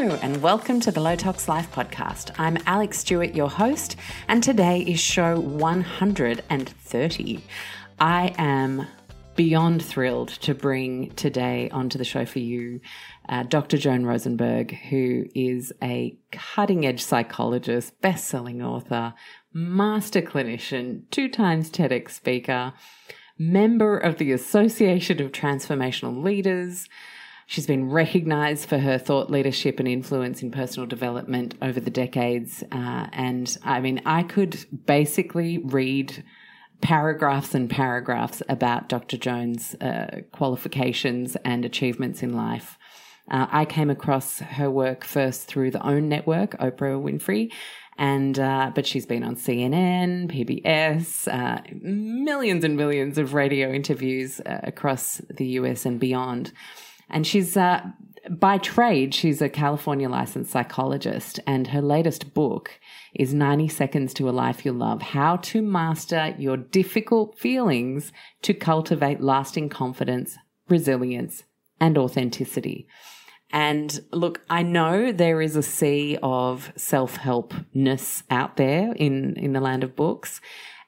Hello, and welcome to the Low Tox Life podcast. I'm Alex Stewart, your host, and today is show 130. I am beyond thrilled to bring today onto the show for you uh, Dr. Joan Rosenberg, who is a cutting edge psychologist, best selling author, master clinician, two times TEDx speaker, member of the Association of Transformational Leaders. She's been recognized for her thought leadership and influence in personal development over the decades. Uh, and I mean, I could basically read paragraphs and paragraphs about Dr. Joan's uh, qualifications and achievements in life. Uh, I came across her work first through the OWN network, Oprah Winfrey, and uh, but she's been on CNN, PBS, uh, millions and millions of radio interviews uh, across the US and beyond. And she's uh, by trade, she's a California licensed psychologist, and her latest book is 90 Seconds to a Life You Love How to Master Your Difficult Feelings to Cultivate Lasting Confidence, Resilience, and Authenticity. And look, I know there is a sea of self helpness out there in, in the land of books.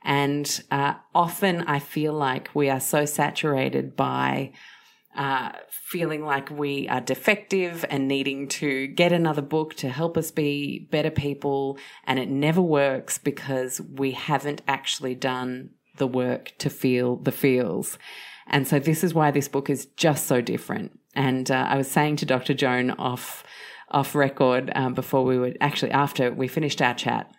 And uh, often I feel like we are so saturated by uh, feeling like we are defective and needing to get another book to help us be better people. And it never works because we haven't actually done the work to feel the feels. And so this is why this book is just so different. And uh, I was saying to Dr. Joan off off record um, before we were actually after we finished our chat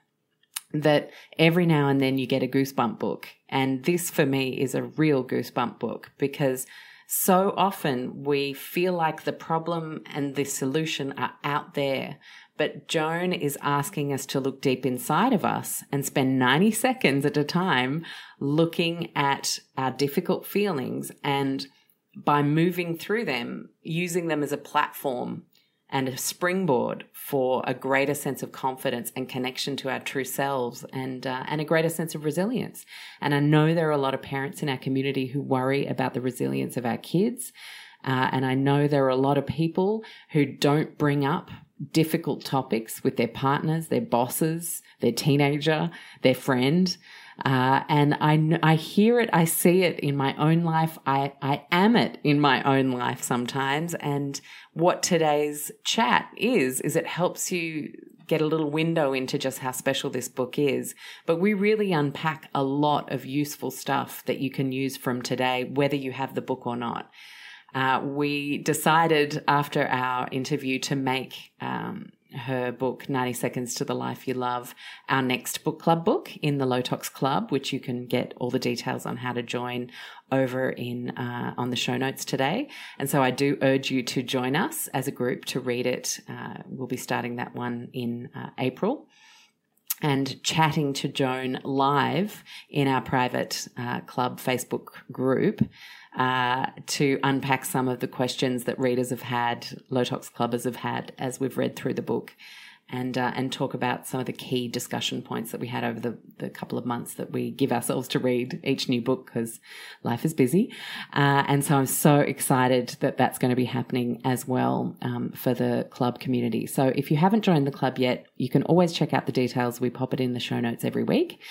that every now and then you get a goosebump book, and this for me is a real goosebump book because so often we feel like the problem and the solution are out there. But Joan is asking us to look deep inside of us and spend 90 seconds at a time looking at our difficult feelings and by moving through them, using them as a platform and a springboard for a greater sense of confidence and connection to our true selves and uh, and a greater sense of resilience. And I know there are a lot of parents in our community who worry about the resilience of our kids. Uh, and I know there are a lot of people who don't bring up difficult topics with their partners, their bosses, their teenager, their friend. Uh, and I, I hear it, I see it in my own life. I, I am it in my own life sometimes. And what today's chat is, is it helps you get a little window into just how special this book is. But we really unpack a lot of useful stuff that you can use from today, whether you have the book or not. Uh, we decided after our interview to make um, her book 90 seconds to the life you love. Our next book club book in the low tox club which you can get all the details on how to join over in uh, on the show notes today. And so i do urge you to join us as a group to read it. Uh, we'll be starting that one in uh, april. And chatting to joan live in our private uh, club facebook group uh, to unpack some of the questions that readers have had, Low Tox Clubbers have had as we've read through the book. And, uh, and talk about some of the key discussion points that we had over the, the couple of months that we give ourselves to read each new book because life is busy. Uh, and so I'm so excited that that's going to be happening as well um, for the club community. So if you haven't joined the club yet, you can always check out the details. We pop it in the show notes every week.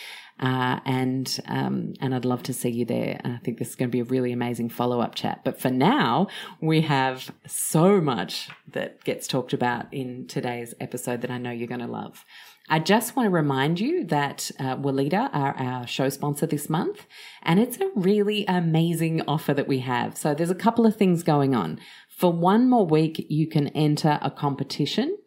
Uh, and um, and I'd love to see you there. And I think this is going to be a really amazing follow up chat. But for now, we have so much that gets talked about in today's episode that I know you're going to love. I just want to remind you that uh, Weleda are our show sponsor this month, and it's a really amazing offer that we have. So there's a couple of things going on. For one more week, you can enter a competition.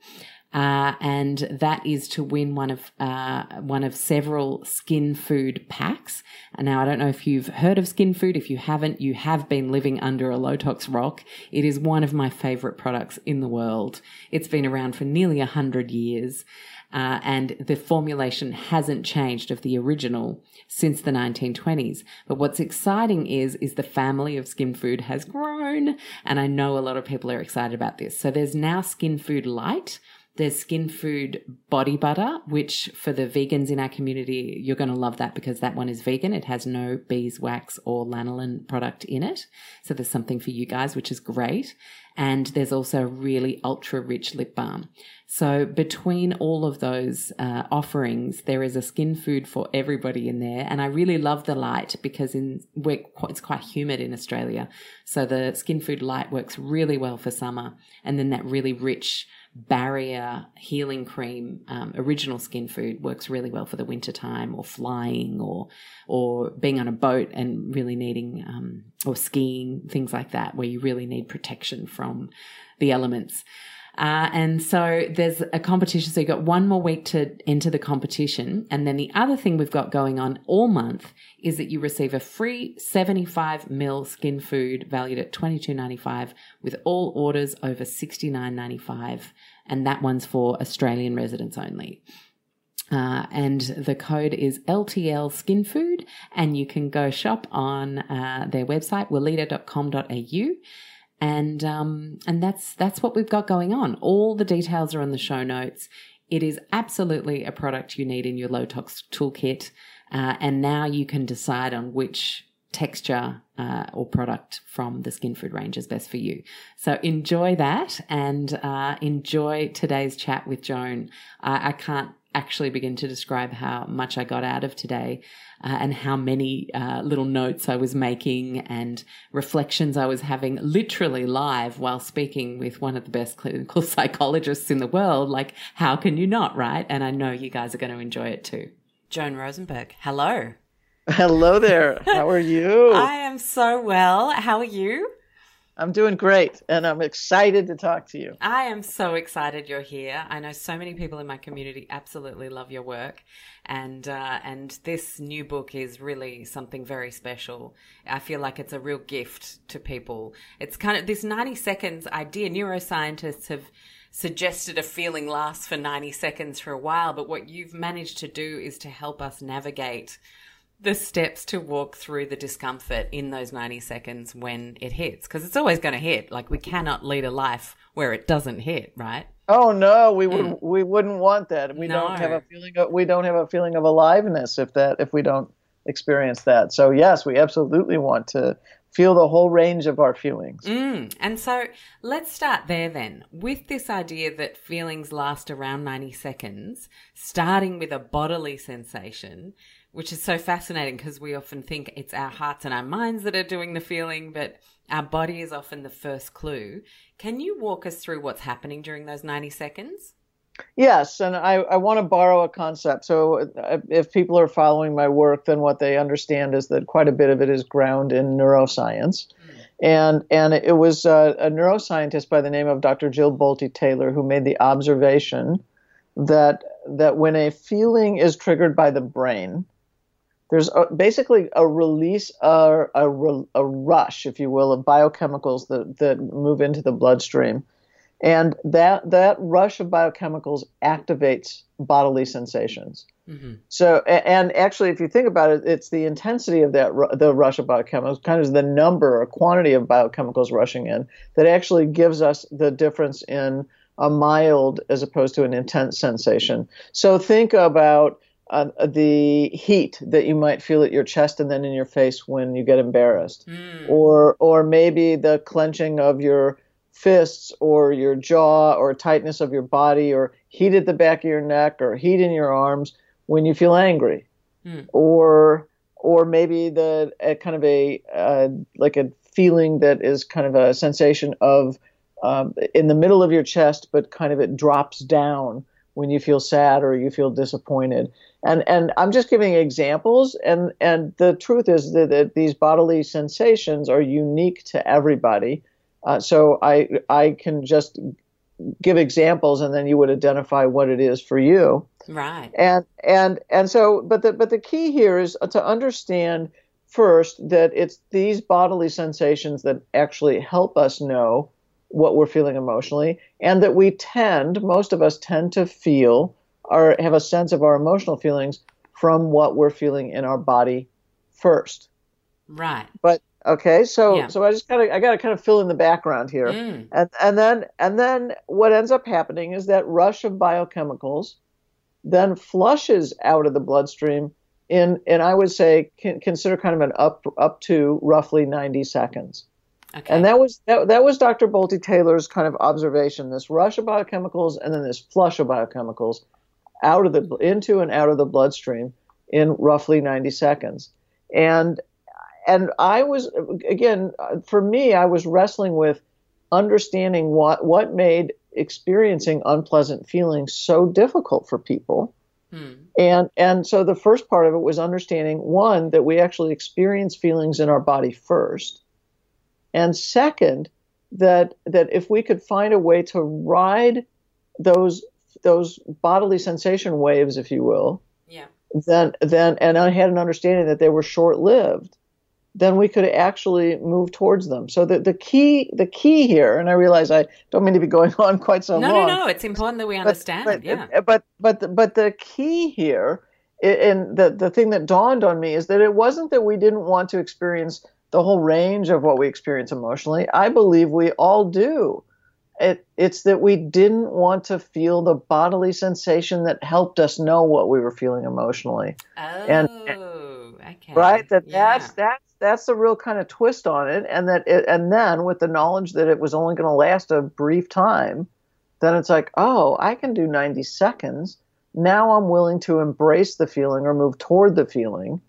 Uh, and that is to win one of uh, one of several skin food packs. And now I don't know if you've heard of skin food. If you haven't, you have been living under a low tox rock. It is one of my favorite products in the world. It's been around for nearly a hundred years. Uh, and the formulation hasn't changed of the original since the 1920s. But what's exciting is, is the family of skin food has grown. And I know a lot of people are excited about this. So there's now skin food light, there's Skin Food Body Butter, which for the vegans in our community, you're going to love that because that one is vegan. It has no beeswax or lanolin product in it. So there's something for you guys, which is great. And there's also a really ultra rich lip balm. So between all of those uh, offerings, there is a skin food for everybody in there. And I really love the light because in it's quite humid in Australia. So the skin food light works really well for summer. And then that really rich barrier healing cream, um, original skin food works really well for the winter time or flying or, or being on a boat and really needing, um, or skiing, things like that, where you really need protection from the elements. Uh, and so there's a competition. So you've got one more week to enter the competition. And then the other thing we've got going on all month is that you receive a free 75 mil skin food valued at $22.95 with all orders over $69.95. And that one's for Australian residents only. Uh, and the code is LTL Skin Food, and you can go shop on uh, their website, weleda.com.au and um, and that's that's what we've got going on. All the details are on the show notes. It is absolutely a product you need in your low tox toolkit, uh, and now you can decide on which texture uh, or product from the skin food range is best for you. So enjoy that and uh, enjoy today's chat with Joan. I can't actually begin to describe how much I got out of today uh, and how many uh, little notes I was making and reflections I was having literally live while speaking with one of the best clinical psychologists in the world. Like, how can you not, right? And I know you guys are going to enjoy it too. Joan Rosenberg, hello. Hello there. How are you? I am so well. How are you? I'm doing great and I'm excited to talk to you. I am so excited you're here. I know so many people in my community absolutely love your work and uh, and this new book is really something very special. I feel like it's a real gift to people. It's kind of this 90 seconds idea. Neuroscientists have suggested a feeling lasts for 90 seconds for a while, but what you've managed to do is to help us navigate the steps to walk through the discomfort in those 90 seconds when it hits because it's always going to hit like we cannot lead a life where it doesn't hit right oh no we wouldn't mm. we wouldn't want that we no. don't have a feeling of, we don't have a feeling of aliveness if that if we don't experience that so yes we absolutely want to feel the whole range of our feelings mm. and so let's start there then with this idea that feelings last around 90 seconds starting with a bodily sensation which is so fascinating because we often think it's our hearts and our minds that are doing the feeling, but our body is often the first clue. Can you walk us through what's happening during those 90 seconds? Yes, and I, I want to borrow a concept. So, uh, if people are following my work, then what they understand is that quite a bit of it is ground in neuroscience. Mm. And, and it was uh, a neuroscientist by the name of Dr. Jill Bolte Taylor who made the observation that, that when a feeling is triggered by the brain, there's a, basically a release, uh, a, a rush, if you will, of biochemicals that, that move into the bloodstream. And that, that rush of biochemicals activates bodily sensations. Mm-hmm. So, and actually, if you think about it, it's the intensity of that, the rush of biochemicals, kind of the number or quantity of biochemicals rushing in, that actually gives us the difference in a mild as opposed to an intense sensation. So, think about uh, the heat that you might feel at your chest and then in your face when you get embarrassed, mm. or or maybe the clenching of your fists or your jaw or tightness of your body or heat at the back of your neck or heat in your arms when you feel angry, mm. or or maybe the kind of a uh, like a feeling that is kind of a sensation of um, in the middle of your chest, but kind of it drops down when you feel sad or you feel disappointed. And and I'm just giving examples and and the truth is that, that these bodily sensations are unique to everybody. Uh, so I I can just give examples and then you would identify what it is for you. Right. And and and so but the but the key here is to understand first that it's these bodily sensations that actually help us know what we're feeling emotionally, and that we tend, most of us tend to feel or have a sense of our emotional feelings from what we're feeling in our body first. Right. But okay, so yeah. so I just gotta I gotta kind of fill in the background here, mm. and and then and then what ends up happening is that rush of biochemicals then flushes out of the bloodstream in and I would say consider kind of an up up to roughly 90 seconds. Okay. And that was that, that was Dr. Bolte Taylor's kind of observation: this rush of biochemicals and then this flush of biochemicals out of the into and out of the bloodstream in roughly 90 seconds. And and I was again for me, I was wrestling with understanding what what made experiencing unpleasant feelings so difficult for people. Hmm. And and so the first part of it was understanding one that we actually experience feelings in our body first and second, that that if we could find a way to ride those those bodily sensation waves, if you will, yeah. then then and I had an understanding that they were short lived, then we could actually move towards them. So the, the key the key here, and I realize I don't mean to be going on quite so no, long. No, no, no. It's important that we understand. But, but, yeah. But but but the key here, and the the thing that dawned on me is that it wasn't that we didn't want to experience the whole range of what we experience emotionally. I believe we all do. It, it's that we didn't want to feel the bodily sensation that helped us know what we were feeling emotionally. Oh, and, okay. Right. That yeah. that's that's that's the real kind of twist on it, and that it, and then with the knowledge that it was only going to last a brief time, then it's like, oh, I can do ninety seconds. Now I'm willing to embrace the feeling or move toward the feeling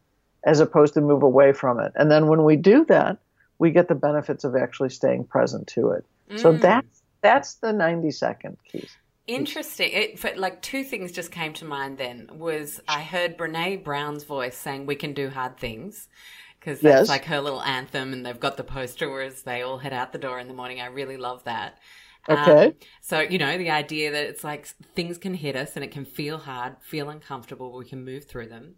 as opposed to move away from it. And then when we do that, we get the benefits of actually staying present to it. Mm. So that's that's the 90 second key. Interesting. It, like two things just came to mind. Then was I heard Brene Brown's voice saying, "We can do hard things," because that's yes. like her little anthem, and they've got the poster as they all head out the door in the morning. I really love that. Okay. Um, so you know the idea that it's like things can hit us and it can feel hard, feel uncomfortable, we can move through them.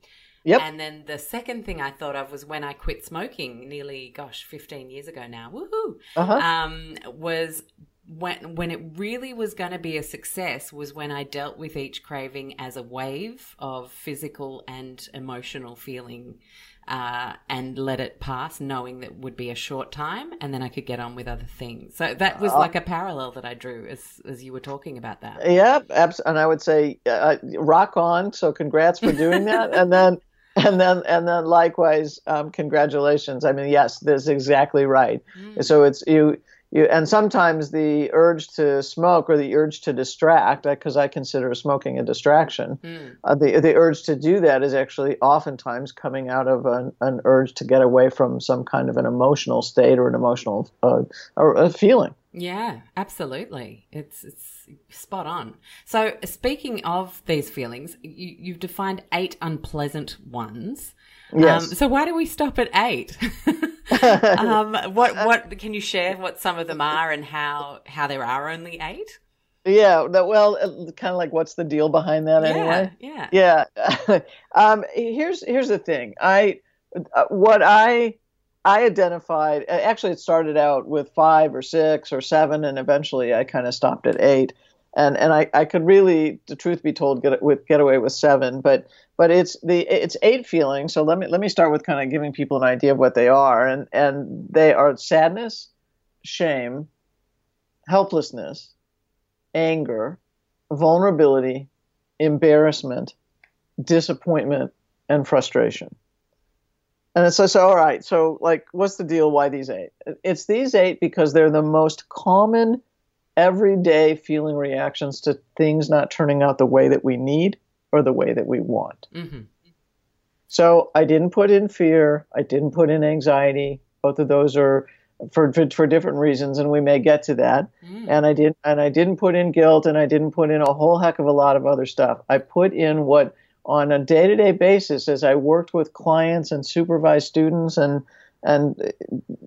Yep. And then the second thing I thought of was when I quit smoking nearly, gosh, 15 years ago now. Woohoo! Uh-huh. Um, was when when it really was going to be a success was when I dealt with each craving as a wave of physical and emotional feeling, uh, and let it pass, knowing that would be a short time, and then I could get on with other things. So that was uh, like a parallel that I drew as as you were talking about that. Yeah, abs- and I would say uh, rock on. So congrats for doing that, and then and then and then likewise um, congratulations i mean yes this is exactly right mm. so it's you you and sometimes the urge to smoke or the urge to distract because i consider smoking a distraction mm. uh, the the urge to do that is actually oftentimes coming out of an, an urge to get away from some kind of an emotional state or an emotional uh, or a feeling yeah, absolutely. It's it's spot on. So speaking of these feelings, you, you've defined eight unpleasant ones. Yes. Um, so why do we stop at eight? um, what what can you share? What some of them are and how how there are only eight? Yeah, that, well, uh, kind of like what's the deal behind that yeah, anyway? Yeah. Yeah. um, here's here's the thing. I uh, what I I identified, actually, it started out with five or six or seven, and eventually I kind of stopped at eight. And, and I, I could really, the truth be told, get with get away with seven, but but it's the it's eight feelings. So let me let me start with kind of giving people an idea of what they are, and and they are sadness, shame, helplessness, anger, vulnerability, embarrassment, disappointment, and frustration. And it's so, all right, so like, what's the deal? Why these eight? It's these eight because they're the most common everyday feeling reactions to things not turning out the way that we need or the way that we want. Mm-hmm. So I didn't put in fear. I didn't put in anxiety. Both of those are for, for, for different reasons, and we may get to that. Mm. And I didn't and I didn't put in guilt, and I didn't put in a whole heck of a lot of other stuff. I put in what on a day-to-day basis as I worked with clients and supervised students and and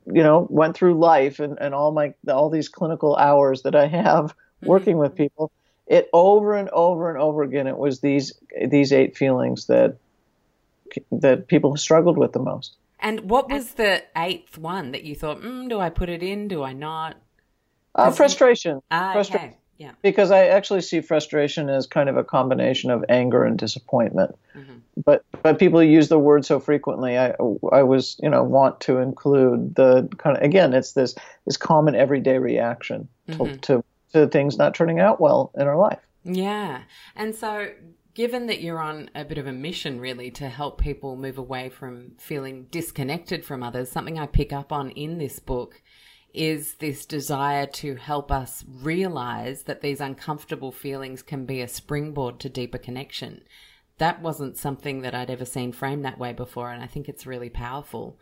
you know went through life and, and all my all these clinical hours that I have mm-hmm. working with people. It over and over and over again it was these these eight feelings that that people struggled with the most. And what was the eighth one that you thought mm, do I put it in? Do I not? Uh, frustration. Ah, frustration okay. Yeah. Because I actually see frustration as kind of a combination of anger and disappointment. Mm-hmm. But but people use the word so frequently. I I was you know want to include the kind of again it's this this common everyday reaction to, mm-hmm. to to things not turning out well in our life. Yeah, and so given that you're on a bit of a mission really to help people move away from feeling disconnected from others, something I pick up on in this book is this desire to help us realize that these uncomfortable feelings can be a springboard to deeper connection. That wasn't something that I'd ever seen framed that way before, and I think it's really powerful.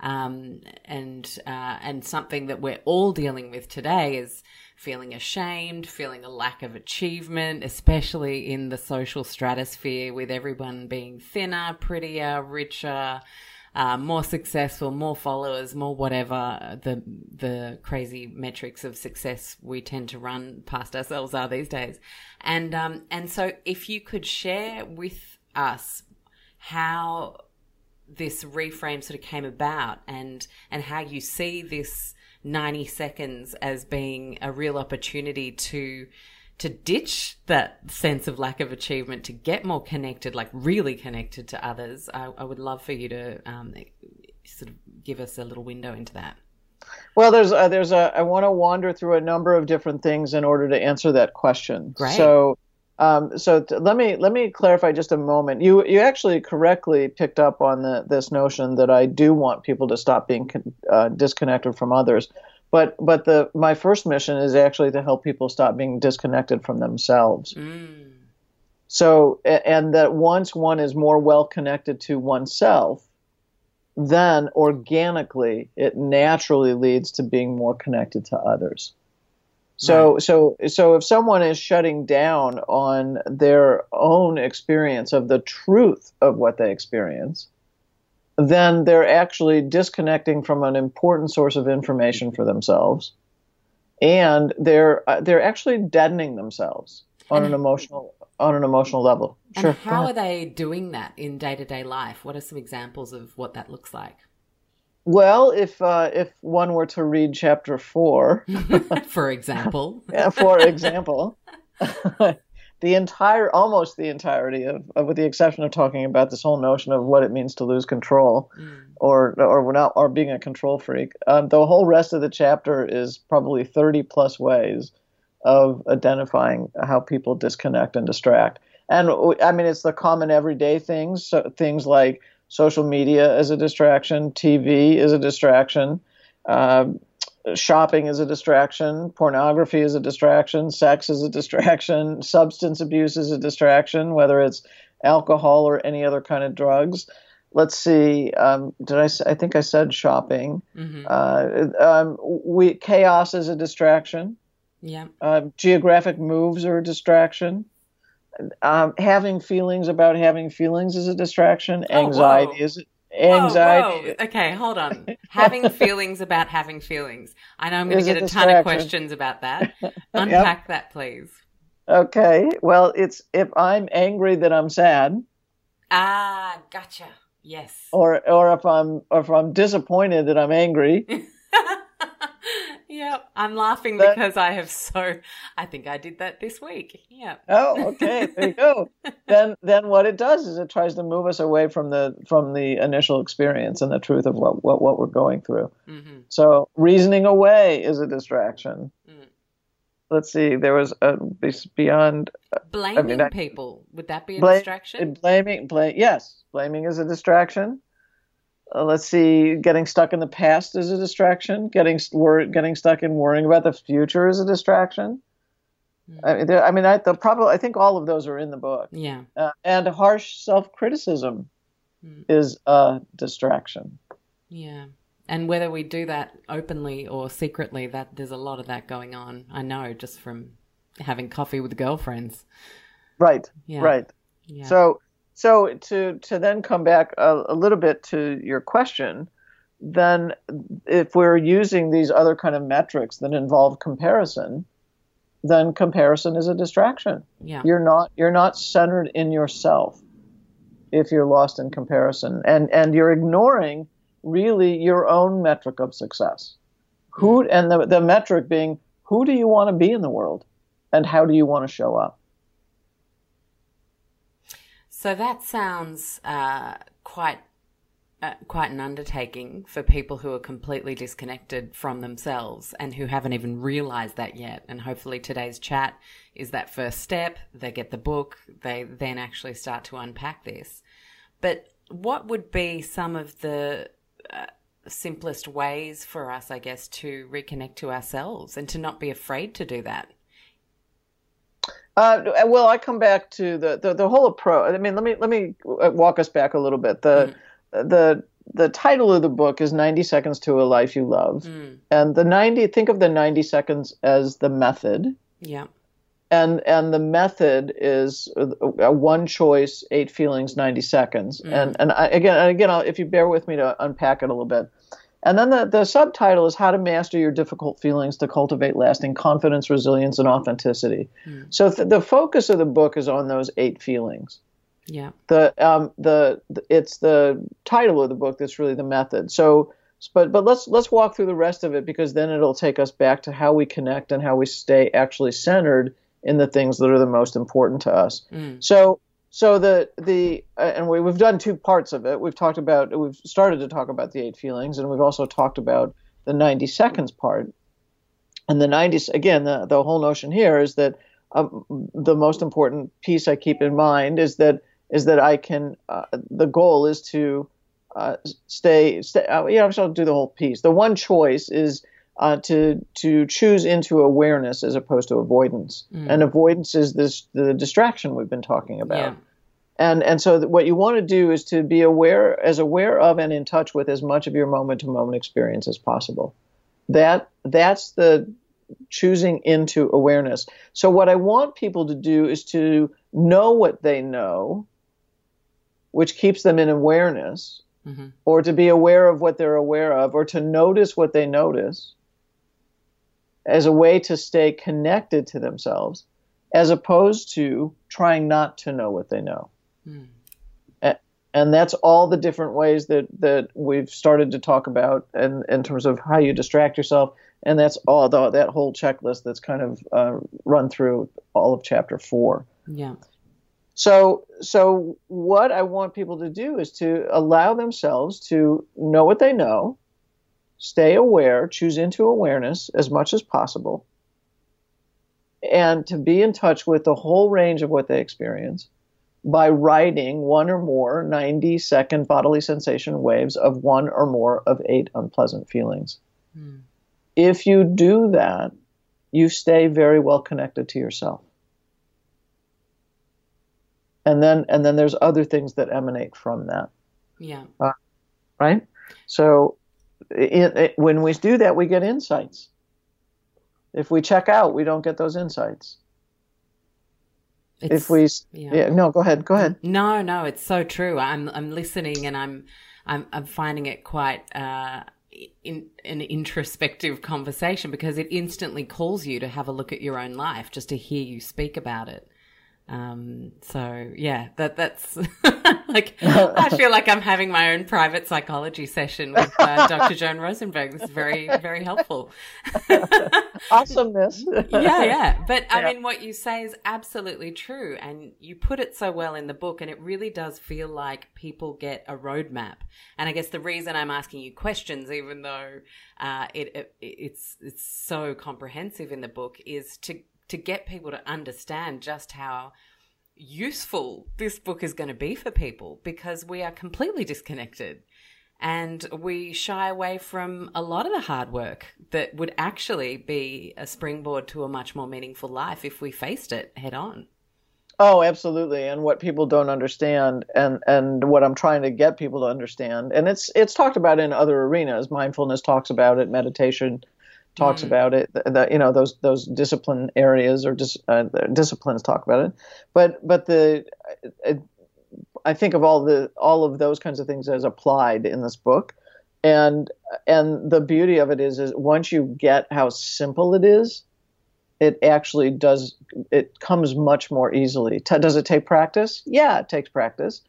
Um, and uh, and something that we're all dealing with today is feeling ashamed, feeling a lack of achievement, especially in the social stratosphere, with everyone being thinner, prettier, richer, uh, more successful, more followers, more whatever the the crazy metrics of success we tend to run past ourselves are these days. And um, and so, if you could share with us how this reframe sort of came about and and how you see this 90 seconds as being a real opportunity to to ditch that sense of lack of achievement to get more connected, like really connected to others, I, I would love for you to um, sort of give us a little window into that. Well, there's a, there's a I want to wander through a number of different things in order to answer that question. Great. So, um, so t- let me let me clarify just a moment. You you actually correctly picked up on the, this notion that I do want people to stop being con- uh, disconnected from others. But but the my first mission is actually to help people stop being disconnected from themselves. Mm. So and that once one is more well connected to oneself, then organically it naturally leads to being more connected to others. So right. so so if someone is shutting down on their own experience of the truth of what they experience, then they're actually disconnecting from an important source of information for themselves, and they're uh, they're actually deadening themselves on and, an emotional on an emotional level. Sure. And how are they doing that in day to day life? What are some examples of what that looks like? Well, if uh, if one were to read chapter four, for example, yeah, for example, the entire, almost the entirety of, of, with the exception of talking about this whole notion of what it means to lose control, mm. or or not, or being a control freak. Um, the whole rest of the chapter is probably thirty plus ways of identifying how people disconnect and distract. And I mean, it's the common everyday things, so things like social media as a distraction, TV is a distraction. Uh, shopping is a distraction, pornography is a distraction, sex is a distraction, substance abuse is a distraction, whether it's alcohol or any other kind of drugs. Let's see. Um, did I? I think I said shopping. Mm-hmm. Uh, um, we chaos is a distraction. Yeah. Uh, geographic moves are a distraction. Um, having feelings about having feelings is a distraction. Oh, Anxiety is anxiety. Whoa, whoa. Okay, hold on. having feelings about having feelings. I know I'm going to get a, a ton of questions about that. Unpack yep. that, please. Okay. Well, it's if I'm angry that I'm sad. Ah, gotcha. Yes. Or or if I'm or if I'm disappointed that I'm angry. Yep. I'm laughing that, because I have so I think I did that this week. Yeah. Oh, okay. There you go. then then what it does is it tries to move us away from the from the initial experience and the truth of what what, what we're going through. Mm-hmm. So reasoning away is a distraction. Mm. Let's see. There was a beyond blaming I mean, I, people. Would that be a blame, distraction? Blaming, blame. Yes, blaming is a distraction uh, let's see, getting stuck in the past is a distraction. Getting wor- getting stuck in worrying about the future is a distraction. Mm. I mean, I, mean I, the problem. I think all of those are in the book. Yeah. Uh, and harsh self criticism mm. is a distraction. Yeah. And whether we do that openly or secretly, that there's a lot of that going on. I know just from having coffee with girlfriends. Right. Yeah. Right. Yeah. So so to to then come back a, a, little bit to your question, then if we're using these other kind of metrics that involve comparison, then comparison is a distraction. Yeah. You're not you're not centered in yourself if you're lost in comparison. And and you're ignoring really your own metric of success. Who and the, the metric being who do you want to be in the world and how do you want to show up? So that sounds uh, quite uh, quite an undertaking for people who are completely disconnected from themselves and who haven't even realized that yet. And hopefully today's chat is that first step. They get the book, they then actually start to unpack this. But what would be some of the uh, simplest ways for us, I guess, to reconnect to ourselves and to not be afraid to do that. Uh, well, I come back to the, the, the whole approach. I mean, let me let me uh, walk us back a little bit. The mm. the the title of the book is 90 seconds to a life you love mm. and the 90 think of the 90 seconds as the method yeah and and the method is a one choice eight feelings 90 seconds mm. and and I, again and again I'll, if you bear with me to unpack it a little bit and then the, the subtitle is how to master your difficult feelings to cultivate lasting confidence resilience and authenticity mm. so th- the focus of the book is on those eight feelings yeah. The um the, the it's the title of the book that's really the method. So but but let's let's walk through the rest of it because then it'll take us back to how we connect and how we stay actually centered in the things that are the most important to us. Mm. So so the the uh, and we, we've done two parts of it. We've talked about we've started to talk about the eight feelings, and we've also talked about the 90 seconds part. And the 90 again, the the whole notion here is that um, the most important piece I keep in mind is that is that I can. Uh, the goal is to uh, stay. stay uh, yeah, I'll do the whole piece. The one choice is uh, to to choose into awareness as opposed to avoidance. Mm. And avoidance is this the distraction we've been talking about. Yeah. And and so what you want to do is to be aware as aware of and in touch with as much of your moment to moment experience as possible. That that's the choosing into awareness. So what I want people to do is to know what they know which keeps them in awareness, mm-hmm. or to be aware of what they're aware of, or to notice what they notice as a way to stay connected to themselves, as opposed to trying not to know what they know. Mm. And that's all the different ways that, that we've started to talk about in, in terms of how you distract yourself. And that's all the, that whole checklist that's kind of uh, run through all of chapter four. Yeah. So, so what I want people to do is to allow themselves to know what they know, stay aware, choose into awareness as much as possible, and to be in touch with the whole range of what they experience by writing one or more 90 second bodily sensation waves of one or more of eight unpleasant feelings. Mm. If you do that, you stay very well connected to yourself and then and then there's other things that emanate from that yeah uh, right so it, it, when we do that we get insights if we check out we don't get those insights it's, if we yeah. yeah. no go ahead go ahead no no it's so true i'm i'm listening and i'm i'm, I'm finding it quite uh in an introspective conversation because it instantly calls you to have a look at your own life just to hear you speak about it um, so yeah, that that's like I feel like I'm having my own private psychology session with uh, Dr. Joan Rosenberg. This is very very helpful. Awesomeness. yeah, yeah. But I yeah. mean, what you say is absolutely true, and you put it so well in the book, and it really does feel like people get a roadmap. And I guess the reason I'm asking you questions, even though uh, it, it it's it's so comprehensive in the book, is to to get people to understand just how useful this book is going to be for people because we are completely disconnected and we shy away from a lot of the hard work that would actually be a springboard to a much more meaningful life if we faced it head on. Oh, absolutely. And what people don't understand and and what I'm trying to get people to understand and it's it's talked about in other arenas. Mindfulness talks about it, meditation talks mm. about it. The, you know those those discipline areas or dis, uh, disciplines talk about it. But but the uh, I think of all the all of those kinds of things as applied in this book, and and the beauty of it is is once you get how simple it is, it actually does it comes much more easily. T- does it take practice? Yeah, it takes practice.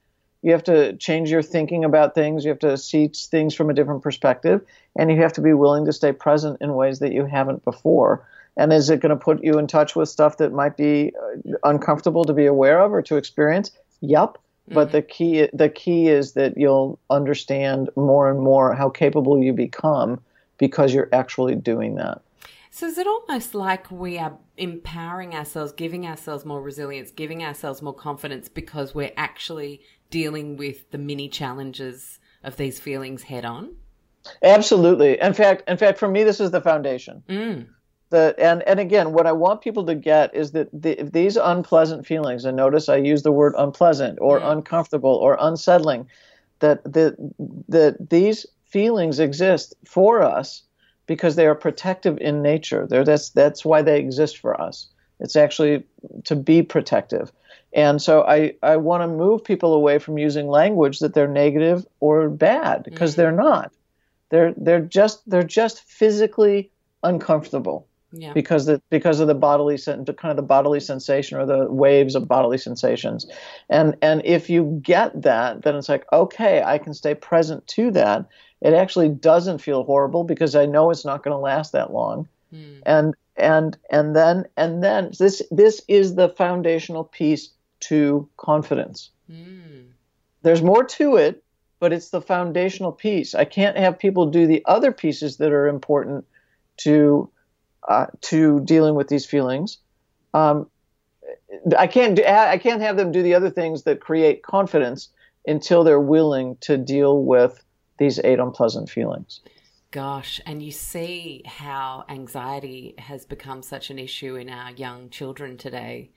You have to change your thinking about things. You have to see things from a different perspective, and you have to be willing to stay present in ways that you haven't before. And is it going to put you in touch with stuff that might be uh, uncomfortable to be aware of or to experience? Yup. But mm-hmm. the key the key is that you'll understand more and more how capable you become because you're actually doing that. So is it almost like we are empowering ourselves, giving ourselves more resilience, giving ourselves more confidence because we're actually dealing with the mini challenges of these feelings head on? Absolutely. In fact, in fact, for me, this is the foundation. Mm. The, and and again, what I want people to get is that the, these unpleasant feelings, and notice I use the word unpleasant or Mm. uncomfortable or unsettling, that the that these feelings exist for us because they are protective in nature. They're, that's that's why they exist for us. It's actually to be protective. And so I, I want to move people away from using language that they're negative or bad because Mhm. they're not. They're they're just they're just physically uncomfortable Yeah. because the because of the bodily kind of the bodily sensation or the waves of bodily sensations. And and if you get that, then it's like okay, I can stay present to that. It actually doesn't feel horrible because I know it's not going to last that long Mm. and and and then and then this this is the foundational piece to confidence Mm. there's more to it but it's the foundational piece i can't have people do the other pieces that are important to uh, to dealing with these feelings um, i can't do, i can't have them do the other things that create confidence until they're willing to deal with these eight unpleasant feelings Gosh, and you see how anxiety has become such an issue in our young children today.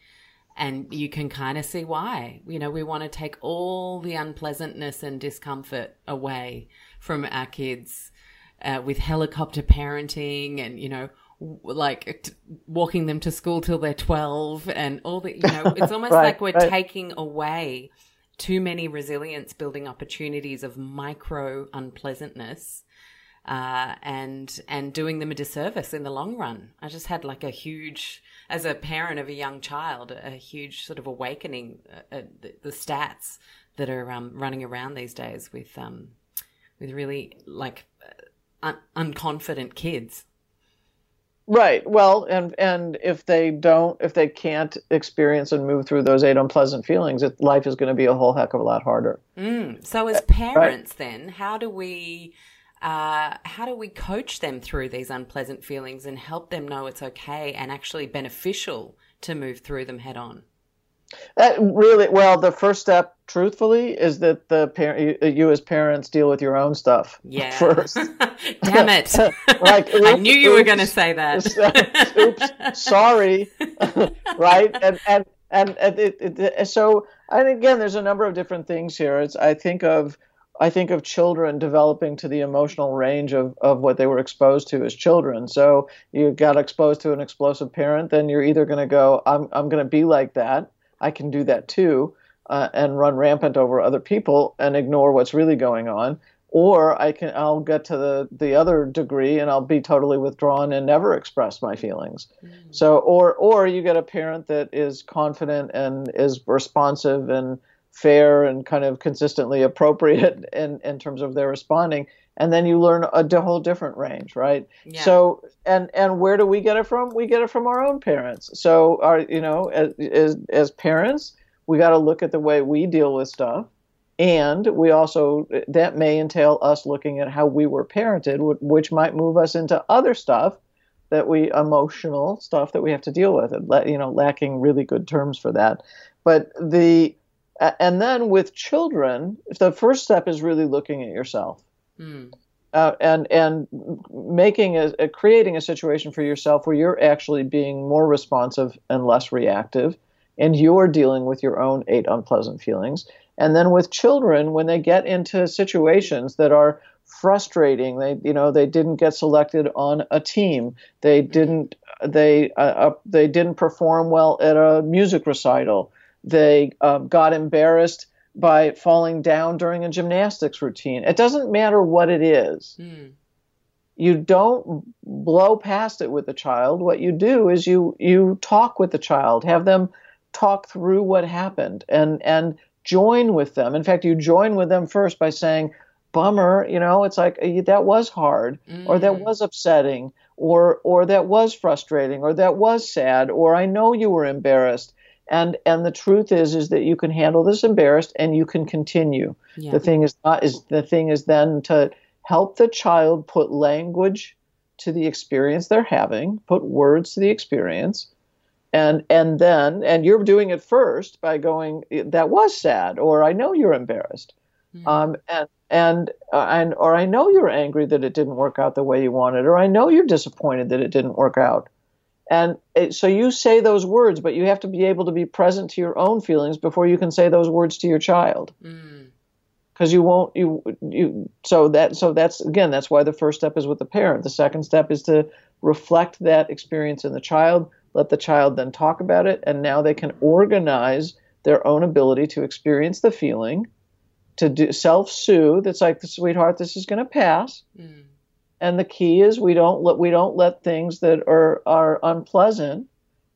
And you can kind of see why. You know, we want to take all the unpleasantness and discomfort away from our kids uh, with helicopter parenting and, you know, like t- walking them to school till they're 12 and all the, you know, it's almost Right, like we're right. taking away too many resilience building opportunities of micro unpleasantness uh, and and doing them a disservice in the long run. I just had like a huge, as a parent of a young child, a huge sort of awakening. Uh, uh, the, the stats that are um, running around these days with um, with really like uh, un- unconfident kids. Right. Well, and and if they don't, if they can't experience and move through those eight unpleasant feelings, it, life is going to be a whole heck of a lot harder. Mm. So as parents, then, how do we? Uh, how do we coach them through these unpleasant feelings and help them know it's okay and actually beneficial to move through them head on? That really, well, the first step, truthfully, is that the parent, you, you as parents, deal with your own stuff Yeah. first. Damn it. Like, I knew you were going to say that. Oops, sorry, right? And and and, and it, it, so, and again, there's a number of different things here. It's I think of I think of children developing to the emotional range of, of what they were exposed to as children. So you got exposed to an explosive parent, then you're either going to go, I'm, I'm going to be like that. I can do that too, uh, and run rampant over other people and ignore what's really going on. Or I can, I'll get to the, the other degree and I'll be totally withdrawn and never express my feelings. So, or, or you get a parent that is confident and is responsive and fair and kind of consistently appropriate in, in terms of their responding. And then you learn a whole different range right? Yeah. so and and where do we get it from? We get it from our own parents. So our you know as as, as parents we got to look at the way we deal with stuff. And we also that may entail us looking at how we were parented which might move us into other stuff that we emotional stuff that we have to deal with and you know lacking really good terms for that. But the and then with children the first step is really looking at yourself. Mm. uh, and and making a, a creating a situation for yourself where you're actually being more responsive and less reactive and you're dealing with your own eight unpleasant feelings. And then with children when they get into situations that are frustrating they you know they didn't get selected on a team. They didn't they uh, uh, they didn't perform well at a music recital they uh, got embarrassed by falling down during a gymnastics routine. It doesn't matter what it is. Mm. you don't blow past it with the child. What you do is you you talk with the child have them talk through what happened and and join with them. In fact you join with them first by saying bummer you know it's like "Eh, that was hard or that Mm. was upsetting or or that was frustrating or that was sad or i know you were embarrassed and and the truth is is that you can handle this embarrassed and you can continue Yeah. the thing is not is the thing is then to help the child put language to the experience they're having, put words to the experience, and and then and you're doing it first by going that was sad or I know you're embarrassed. mm. um, and and uh, and or I know you're angry that it didn't work out the way you wanted, or I know you're disappointed that it didn't work out. And it, so you say those words, but you have to be able to be present to your own feelings before you can say those words to your child. Because mm. you won't you you so that so that's again that's why the first step is with the parent. The second step is to reflect that experience in the child, let the child then talk about it, and now they can organize their own ability to experience the feeling, to do self-soothe. It's like, sweetheart, this is going to pass. Mm. And the key is we don't let we don't let things that are are unpleasant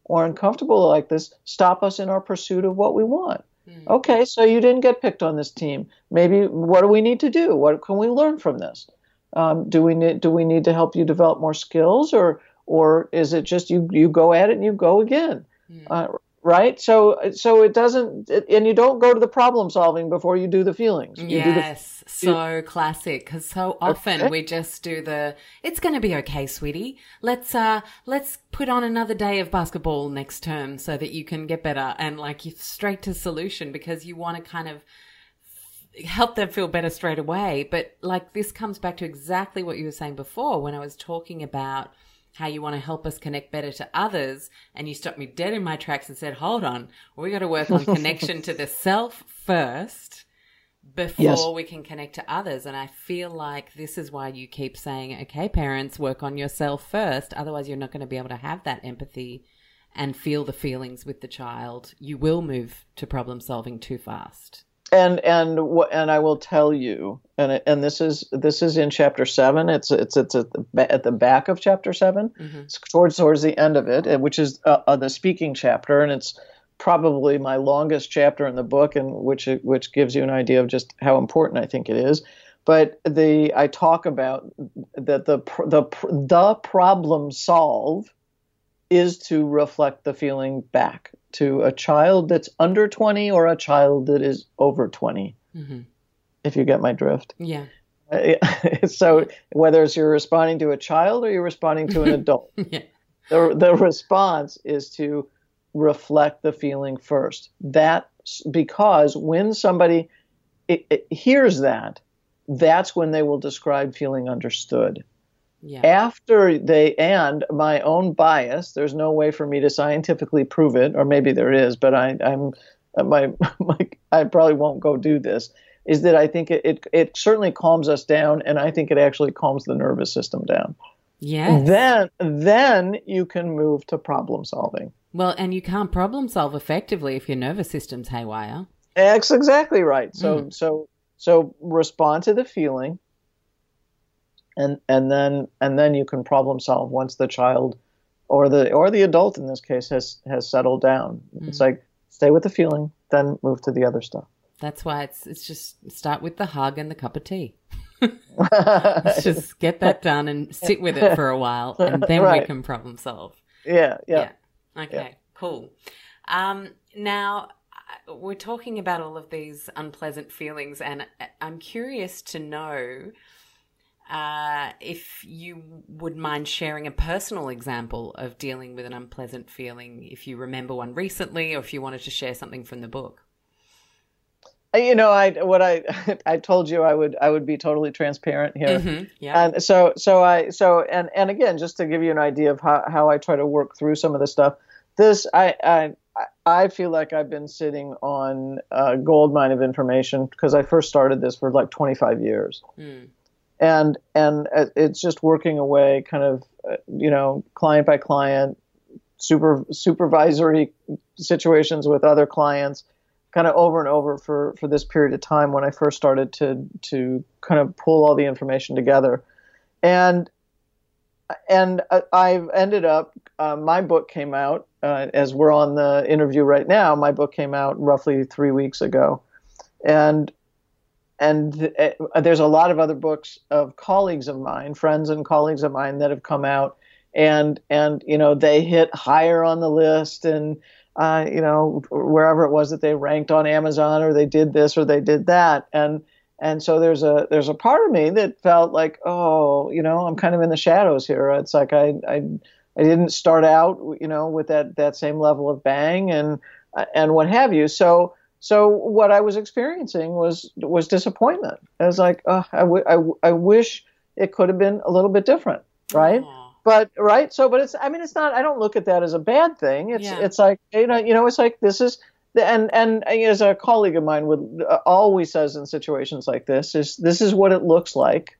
or uncomfortable like this stop us in our pursuit of what we want. Mm. Okay, so you didn't get picked on this team. Maybe what do we need to do? What can we learn from this? Um, do we need do we need to help you develop more skills, or or is it just you you go at it and you go again? Mm. Uh, right? So so it doesn't and you don't go to the problem solving before you do the feelings. You yes the, so you, classic because so often okay. we just do the it's going to be okay sweetie. Let's uh let's put on another day of basketball next term so that you can get better and like you straight to solution because you want to kind of help them feel better straight away. But like this comes back to exactly what you were saying before when i was talking about how you want to help us connect better to others. And you stopped me dead in my tracks and said, hold on, we got to work on connection to the self first before yes. we can connect to others. And I feel like this is why you keep saying, okay, parents, work on yourself first. Otherwise, you're not going to be able to have that empathy and feel the feelings with the child. You will move to problem solving too fast and and and I will tell you, and and this is this is in chapter seven. It's it's it's at the, at the back of chapter 7 mm-hmm. It's towards towards the end of it, which is uh, uh, the speaking chapter, and it's probably my longest chapter in the book, and which which gives you an idea of just how important I think it is. But the I talk about that the the the problem solve is to reflect the feeling back to a child that's under 20 or a child that is over 20 mm-hmm. if you get my drift yeah so whether it's you're responding to a child or you're responding to an adult yeah. the, the response is to reflect the feeling first that because when somebody it, it hears that that's when they will describe feeling understood yeah. After they, and my own bias, there's no way for me to scientifically prove it, or maybe there is, but I, I'm, my, my, I probably won't go do this. Is that I think it, it, it certainly calms us down, and I think it actually calms the nervous system down. Yeah. Then, then you can move to problem solving. Well, and you can't problem solve effectively if your nervous system's haywire. That's exactly right. So, mm. so, so respond to the feeling and and then and then you can problem solve once the child or the or the adult in this case has has settled down. Mm. It's like stay with the feeling, then move to the other stuff. That's why it's it's just start with the hug and the cup of tea. Let's just get that done and sit with it for a while, and then right. we can problem solve. Yeah, yeah. yeah. Okay, yeah. cool. Um, now we're talking about all of these unpleasant feelings, and I'm curious to know uh, if you would mind sharing a personal example of dealing with an unpleasant feeling, if you remember one recently, or if you wanted to share something from the book. Uh, you know, I what I I told you I would I would be totally transparent here. Mm-hmm, yeah. And so so I so and and again, just to give you an idea of how how I try to work through some of this stuff. This I I I feel like I've been sitting on a gold mine of information because I first started this for like 25 years. Mm and and it's just working away, kind of uh, you know client by client, super supervisory situations with other clients, kind of over and over for for this period of time when I first started to to kind of pull all the information together, and and I've ended up uh, my book came out uh, as we're on the interview right now. My book came out roughly three weeks ago, and and uh, there's a lot of other books of colleagues of mine, friends and colleagues of mine that have come out, and and you know they hit higher on the list, and uh, you know wherever it was that they ranked on Amazon, or they did this or they did that, and and so there's a there's a part of me that felt like oh you know I'm kind of in the shadows here. It's like I I I didn't start out you know with that that same level of bang and and what have you. So so what I was experiencing was was disappointment. I was like, oh, I, w- I, w- I wish it could have been a little bit different, right? But right, so but it's I mean it's not I don't look at that as a bad thing. It's yeah. it's like you know you know it's like this is and and as a colleague of mine would uh, always says in situations like this is this is what it looks like,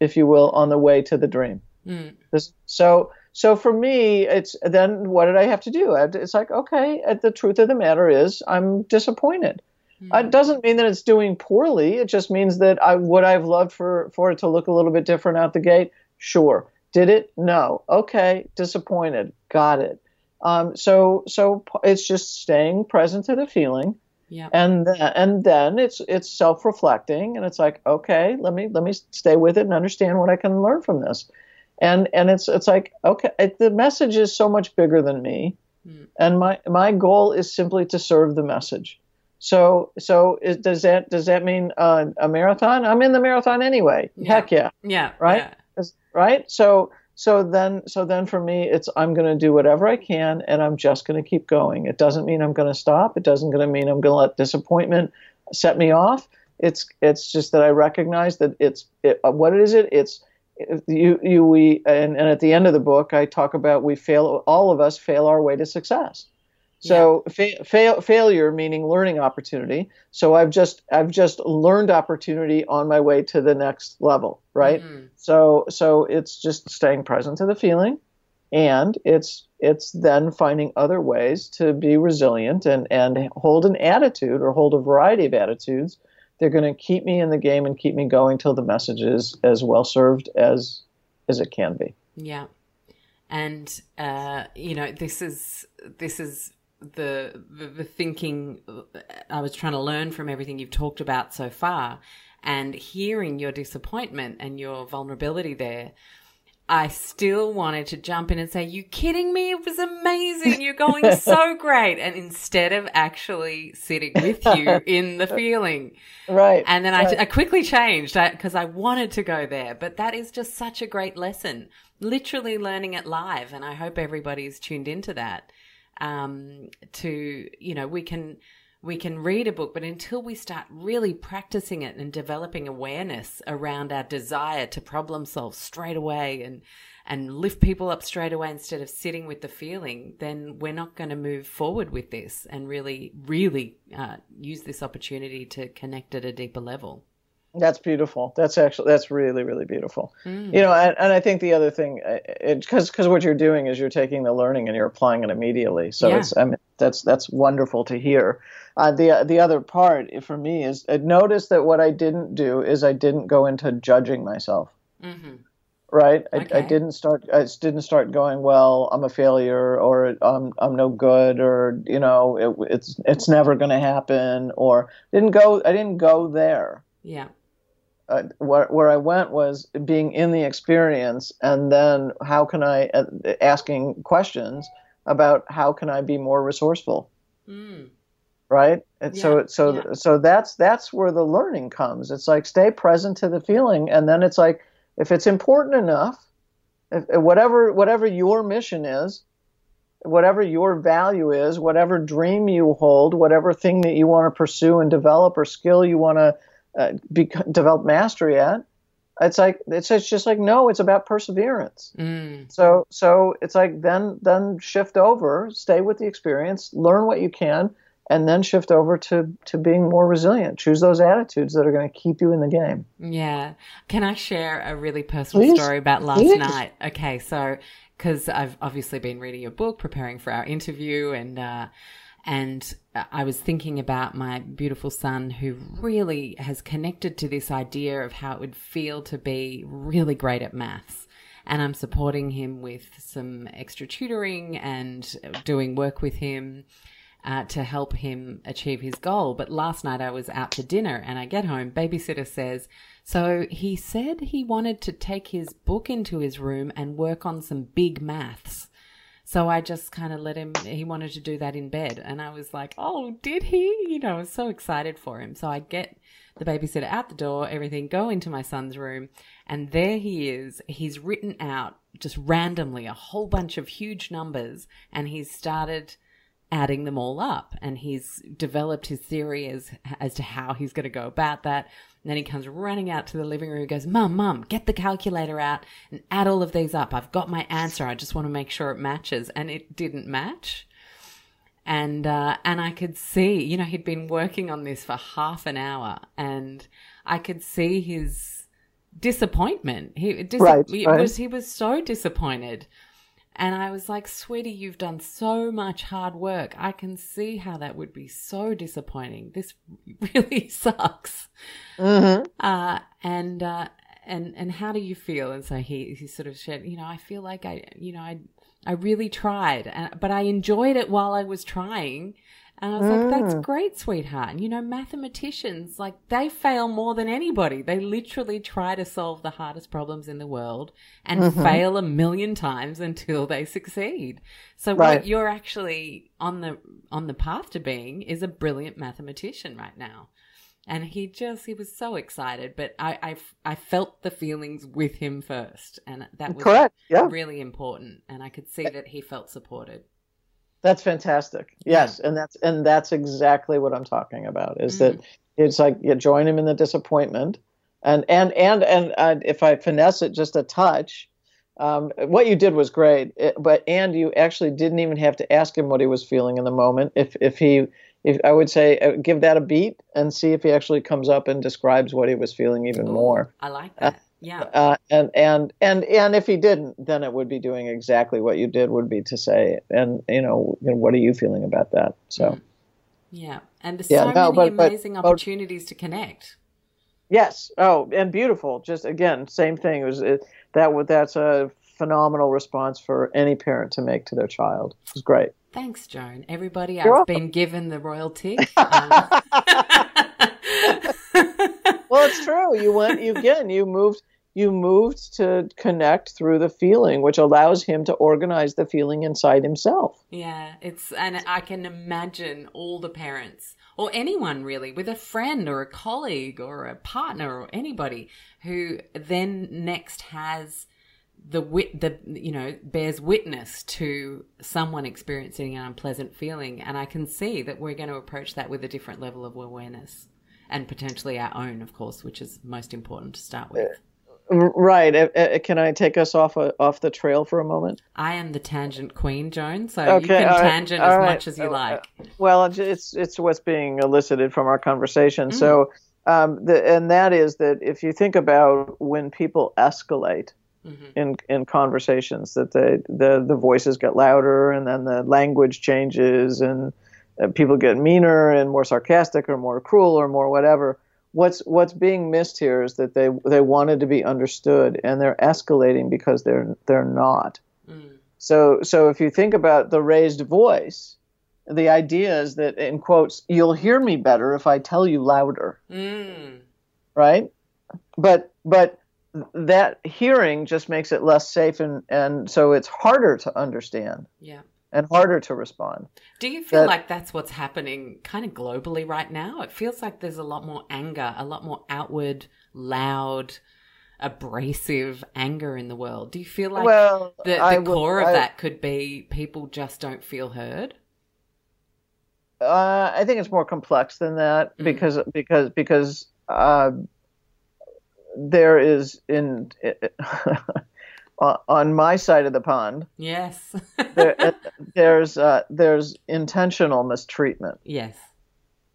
if you will, on the way to the dream. Mm. This, so so for me, it's then what did I have to do? it's like okay, uh, the truth of the matter is I'm disappointed. Mm. It doesn't mean that it's doing poorly. It just means that I would I've loved for for it to look a little bit different out the gate. Sure. Did it? No. Okay. Disappointed. Got it. Um, so so it's just staying present to the feeling. Yeah. And then, and then it's it's self-reflecting and it's like okay let me let me stay with it and understand what I can learn from this, and and it's it's like okay it, the message is so much bigger than me, mm. and my my goal is simply to serve the message. So so is, does that does that mean uh, a marathon? I'm in the marathon anyway. Yeah. Heck yeah. Yeah. Right. Yeah. Right. So so then so then for me it's i'm going to do whatever i can and i'm just going to keep going it doesn't mean i'm going to stop it doesn't going to mean i'm going to let disappointment set me off it's it's just that i recognize that it's it, what is it it's you you we and, and at the end of the book i talk about we fail all of us fail our way to success so yeah. fa- fail, failure meaning learning opportunity. So I've just I've just learned opportunity on my way to the next level, right? Mm-hmm. So so it's just staying present to the feeling, and it's it's then finding other ways to be resilient and and hold an attitude or hold a variety of attitudes. They're going to keep me in the game and keep me going till the message is as well served as as it can be. Yeah and uh, you know this is this is the, the, the thinking I was trying to learn from everything you've talked about so far, and hearing your disappointment and your vulnerability there. I still wanted to jump in and say, You kidding me? It was amazing. You're going so great. And instead of actually sitting with you in the feeling. Right. And then right. I, I quickly changed because I wanted to go there. But that is just such a great lesson. Literally learning it live. And I hope everybody's tuned into that um, to you know we can we can read a book, but until we start really practicing it and developing awareness around our desire to problem solve straight away and and lift people up straight away instead of sitting with the feeling, then we're not going to move forward with this and really, really uh, use this opportunity to connect at a deeper level. That's beautiful. That's actually that's really really beautiful. Mm. You know, and, and I think the other thing, because because what you're doing is you're taking the learning and you're applying it immediately. So yeah. it's I mean that's that's wonderful to hear. Uh, the the other part for me is uh, notice that what I didn't do is I didn't go into judging myself. Mm-hmm. Right. I, okay. I didn't start. I didn't start going. Well, I'm a failure, or I'm I'm no good, or you know, it, it's it's never going to happen, or didn't go. I didn't go there. Yeah uh, where, where I went was being in the experience, and then how can I uh, asking questions about how can I be more resourceful, mm. right? And yeah, so so yeah. so that's that's where the learning comes. It's like stay present to the feeling, and then it's like if it's important enough, if, whatever whatever your mission is, whatever your value is, whatever dream you hold, whatever thing that you want to pursue and develop or skill you want to uh, be, develop mastery at. It's like it's, it's just like no, it's about perseverance. Mm. So so it's like then then shift over, stay with the experience, learn what you can, and then shift over to to being more resilient. Choose those attitudes that are going to keep you in the game. Yeah. Can I share a really personal Please. story about last Please. night? Okay, so because I've obviously been reading your book, preparing for our interview, and. Uh, and I was thinking about my beautiful son who really has connected to this idea of how it would feel to be really great at maths. And I'm supporting him with some extra tutoring and doing work with him uh, to help him achieve his goal. But last night I was out to dinner and I get home. Babysitter says, So he said he wanted to take his book into his room and work on some big maths. So I just kind of let him, he wanted to do that in bed. And I was like, oh, did he? You know, I was so excited for him. So I get the babysitter out the door, everything, go into my son's room. And there he is. He's written out just randomly a whole bunch of huge numbers and he's started adding them all up. And he's developed his theory as, as to how he's going to go about that. And then he comes running out to the living room and goes, Mum, Mum, get the calculator out and add all of these up. I've got my answer. I just want to make sure it matches. And it didn't match. And, uh, and I could see, you know, he'd been working on this for half an hour and I could see his disappointment. He, dis- Right, he right. was, he was so disappointed. And I was like, sweetie, you've done so much hard work. I can see how that would be so disappointing. This really sucks. Mm-hmm. Uh, and, uh, and, and how do you feel? And so he, he sort of said, you know, I feel like I, you know, I, I really tried, and, but I enjoyed it while I was trying. And I was like, that's ah. great, sweetheart. And you know, mathematicians, like, they fail more than anybody. They literally try to solve the hardest problems in the world and mm-hmm. fail a million times until they succeed. So Right. what you're actually on the, on the path to being is a brilliant mathematician right now. And he just, he was so excited, but I, I, I felt the feelings with him first. And that was Correct. Yeah. really important. And I could see that he felt supported. That's fantastic. Yes, and that's and that's exactly what I'm talking about. Is that Mm. it's like you join him in the disappointment, and and and and uh, if I finesse it just a touch, um, what you did was great. It- but and you actually didn't even have to ask him what he was feeling in the moment. If if he if I would say uh, give that a beat and see if he actually comes up and describes what he was feeling even more. I like that. Yeah. Uh, and and and and if he didn't, then it would be doing exactly what you did. Would be to say, and you know, you know, what are you feeling about that? So Yeah. And there's Yeah, so no, many but- but- amazing but- opportunities to connect. yes, oh, and beautiful. Just again, same thing. It was it, that. would That's a phenomenal response for any parent to make to their child. It was great. Thanks, Joan. Everybody, You're I've welcome. been given the royal tick. Um, Well, it's true. You went. You again. You moved. You moved to connect through the feeling, which allows him to organize the feeling inside himself. Yeah, it's and I can imagine all the parents or anyone really with a friend or a colleague or a partner or anybody who then next has the wit the you know bears witness to someone experiencing an unpleasant feeling and I can see that we're going to approach that with a different level of awareness and potentially our own of course which is most important to start with. Right. Uh, uh, Can I take us off a, off the trail for a moment? I am the tangent queen, Joan, so you can right, tangent as right. much as you Uh, like. Well, it's it's, what's being elicited from our conversation. Mm. So, um, the, and that is that if you think about when people escalate Mhm. in in conversations, that the the the voices get louder, and then the language changes, and uh, people get meaner and more sarcastic, or more cruel, or more whatever. What's what's being missed here is that they they wanted to be understood, and they're escalating because they're they're not. Mm. So, so if you think about the raised voice, the idea is that, in quotes, you'll hear me better if I tell you louder, Mm. right? But, but that hearing just makes it less safe, and and so it's harder to understand Yeah. And harder to respond. Do you feel That- like that's what's happening kind of globally right now? It feels like there's a lot more anger, a lot more outward, loud, abrasive anger in the world. Do you feel like well, the, the core of I- that could be people just don't feel heard? Uh, I think it's more complex than that Mm. because because because uh, there is in on- on my side of the pond Yes. there, uh, there's uh, there's intentional mistreatment yes.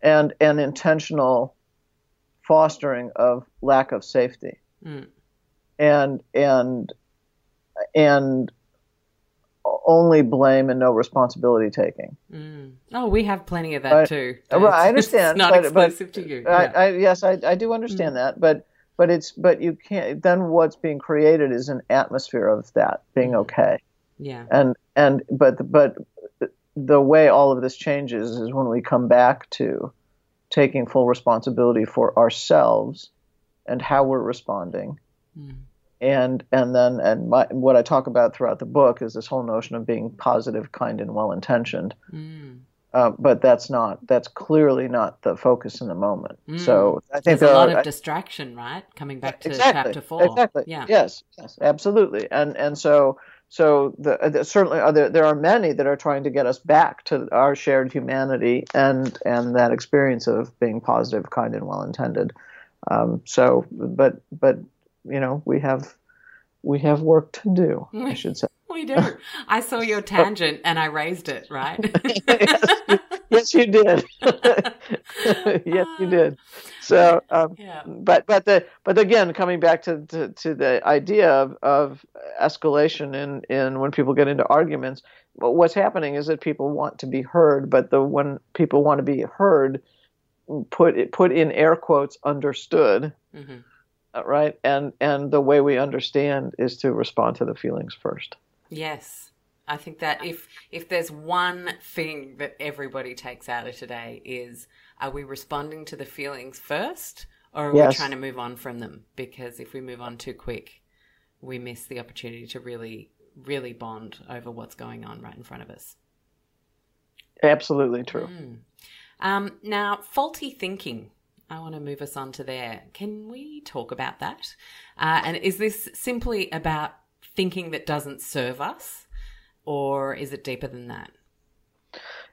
and and intentional fostering of lack of safety Mm. and and and only blame and no responsibility taking. Mm. Oh, we have plenty of that Right. too. Right, I It's- It's understand, not but- but- to you. I, Yeah. I, yes, I, I do understand that, but but it's but you can't. Then what's being created is an atmosphere of that being Mhm. okay. yeah. and and but but the way all of this changes is when we come back to taking full responsibility for ourselves and how we're responding Mm. and and then and my, what I talk about throughout the book is this whole notion of being positive, kind, and well intentioned. Mm. Uh, but that's not that's clearly not the focus in the moment. Mm. So I think There's there a lot are, of distraction, right? Coming back to exactly, chapter four. Exactly. Yeah. Yes. Yes. Absolutely. And and so so the, uh, certainly uh, there, there are many that are trying to get us back to our shared humanity and and that experience of being positive, kind, and well intended. Um, so, but but you know we have we have work to do. I should say. We do. I saw your tangent and I raised it, right? yes, yes, you did. yes, you did. So, um, yeah. but but the but again, coming back to, to, to the idea of, of escalation in, in when people get into arguments, what's happening is that people want to be heard, but the when people want to be heard, put put in air quotes understood. Mm-hmm. Uh, right, and and the way we understand is to respond to the feelings first. Yes. I think that if if there's one thing that everybody takes out of today is are we responding to the feelings first or are yes. we trying to move on from them? Because if we move on too quick, we miss the opportunity to really really bond over what's going on right in front of us. Absolutely true. Mm. Um, now, faulty thinking. I want to move us on to there. Can we talk about that? Uh, and is this simply about thinking that doesn't serve us? or is it deeper than that?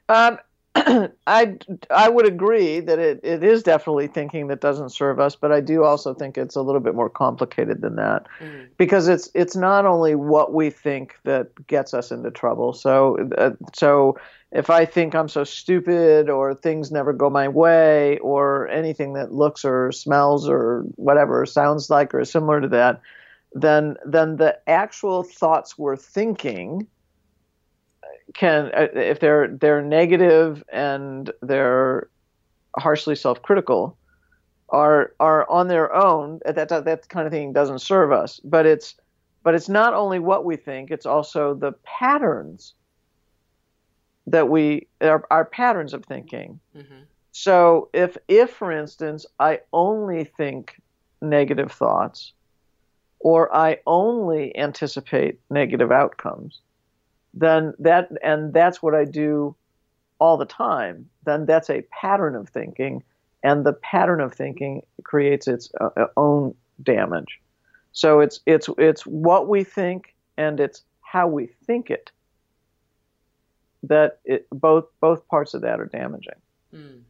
Um, I, I would agree that it, it is definitely thinking that doesn't serve us, but I do also think it's a little bit more complicated than that mm. because it's it's not only what we think that gets us into trouble. So uh, so if I think I'm so stupid or things never go my way or anything that looks or smells or whatever sounds like or is similar to that, then then the actual thoughts we're thinking can uh, if they're they're negative and they're harshly self-critical are are on their own that that kind of thing doesn't serve us. But it's but it's not only what we think it's also the patterns that we our, our patterns of thinking mm-hmm. so if if for instance i only think negative thoughts or i only anticipate negative outcomes then that and that's what I do all the time, then that's a pattern of thinking, and the pattern of thinking creates its uh, uh, own damage. So it's it's it's what we think and it's how we think it that it, both both parts of that are damaging. Mm.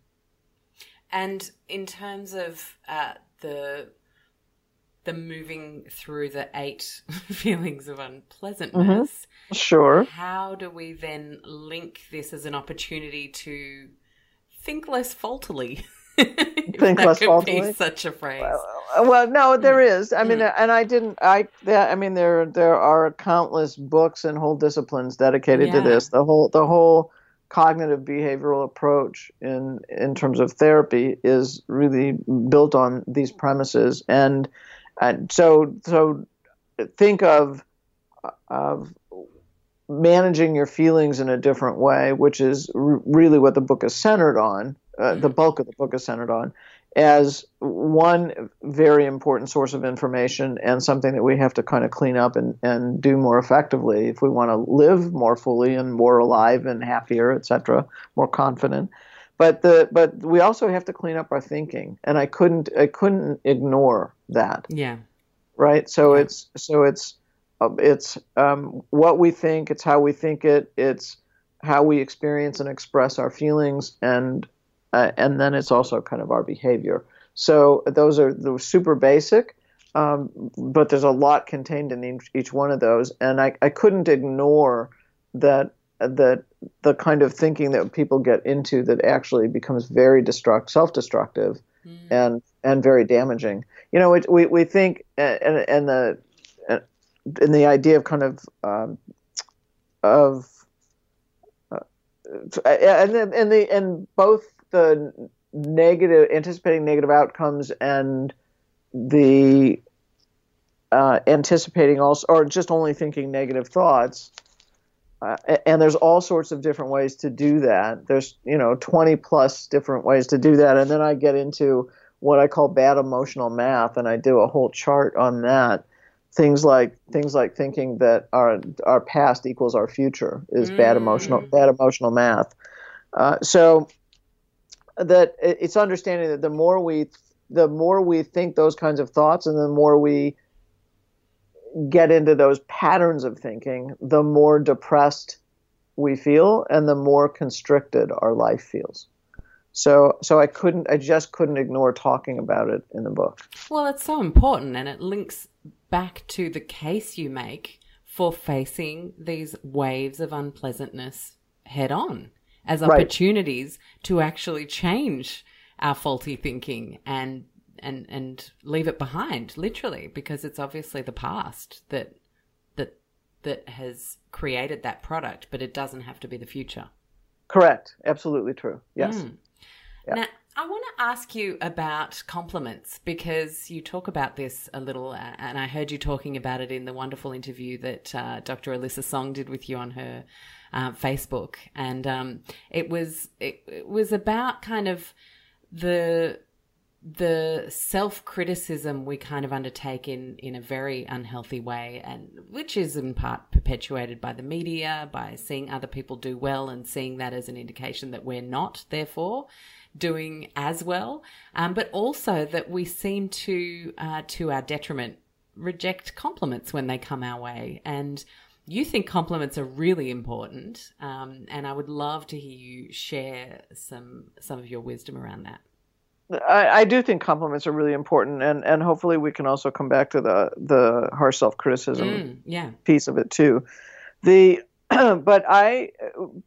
And in terms of uh, the the moving through the eight feelings of unpleasantness. Mm-hmm. Sure. How do we then link this as an opportunity to think less faultily? think less faultily. such a phrase. Well, well, no, there hmm. is. I mean, mm. and I didn't. I. I mean, there there are countless books and whole disciplines dedicated yeah. to this. The whole the whole cognitive behavioral approach in in terms of therapy is really built on these premises and and so, so think of of managing your feelings in a different way, which is r- really what the book is centered on. Uh, the bulk of the book is centered on as one very important source of information and something that we have to kind of clean up and, and do more effectively if we want to live more fully and more alive and happier, etc., more confident. But the but we also have to clean up our thinking, and I couldn't I couldn't ignore that. Yeah. Right. So yeah. it's so it's it's um, what we think. It's how we think it. It's how we experience and express our feelings, and uh, and then it's also kind of our behavior. So those are those super basic, um, but there's a lot contained in each, each one of those, and I, I couldn't ignore that that the kind of thinking that people get into that actually becomes very destruct, self-destructive, mm. and and very damaging. You know, it, we we think and and the and the idea of kind of um, of uh, and and the and both the negative anticipating negative outcomes and the uh, anticipating also or just only thinking negative thoughts uh, and there's all sorts of different ways to do that. There's you know 20 plus different ways to do that, and then I get into what I call bad emotional math, and I do a whole chart on that. Things like things like thinking that our our past equals our future is mm. bad emotional bad emotional math. Uh, so that it's understanding that the more we the more we think those kinds of thoughts, and the more we get into those patterns of thinking, the more depressed we feel and the more constricted our life feels. So so I couldn't I just couldn't ignore talking about it in the book. Well, it's so important and it links back to the case you make for facing these waves of unpleasantness head on as opportunities right. to actually change our faulty thinking and and and leave it behind literally because it's obviously the past that that that has created that product but it doesn't have to be the future correct absolutely true yes mm. Now, I want to ask you about compliments because you talk about this a little, and I heard you talking about it in the wonderful interview that uh, Dr. Alyssa Song did with you on her uh, Facebook, and um, it was it, it was about kind of the the self criticism we kind of undertake in, in a very unhealthy way, and which is in part perpetuated by the media, by seeing other people do well and seeing that as an indication that we're not, therefore, doing as well, um, but also that we seem to, uh, to our detriment, reject compliments when they come our way. And you think compliments are really important, um, and I would love to hear you share some some of your wisdom around that. I, I, do think compliments are really important, and, and hopefully we can also come back to the the harsh self criticism mm, yeah. piece of it too. The but I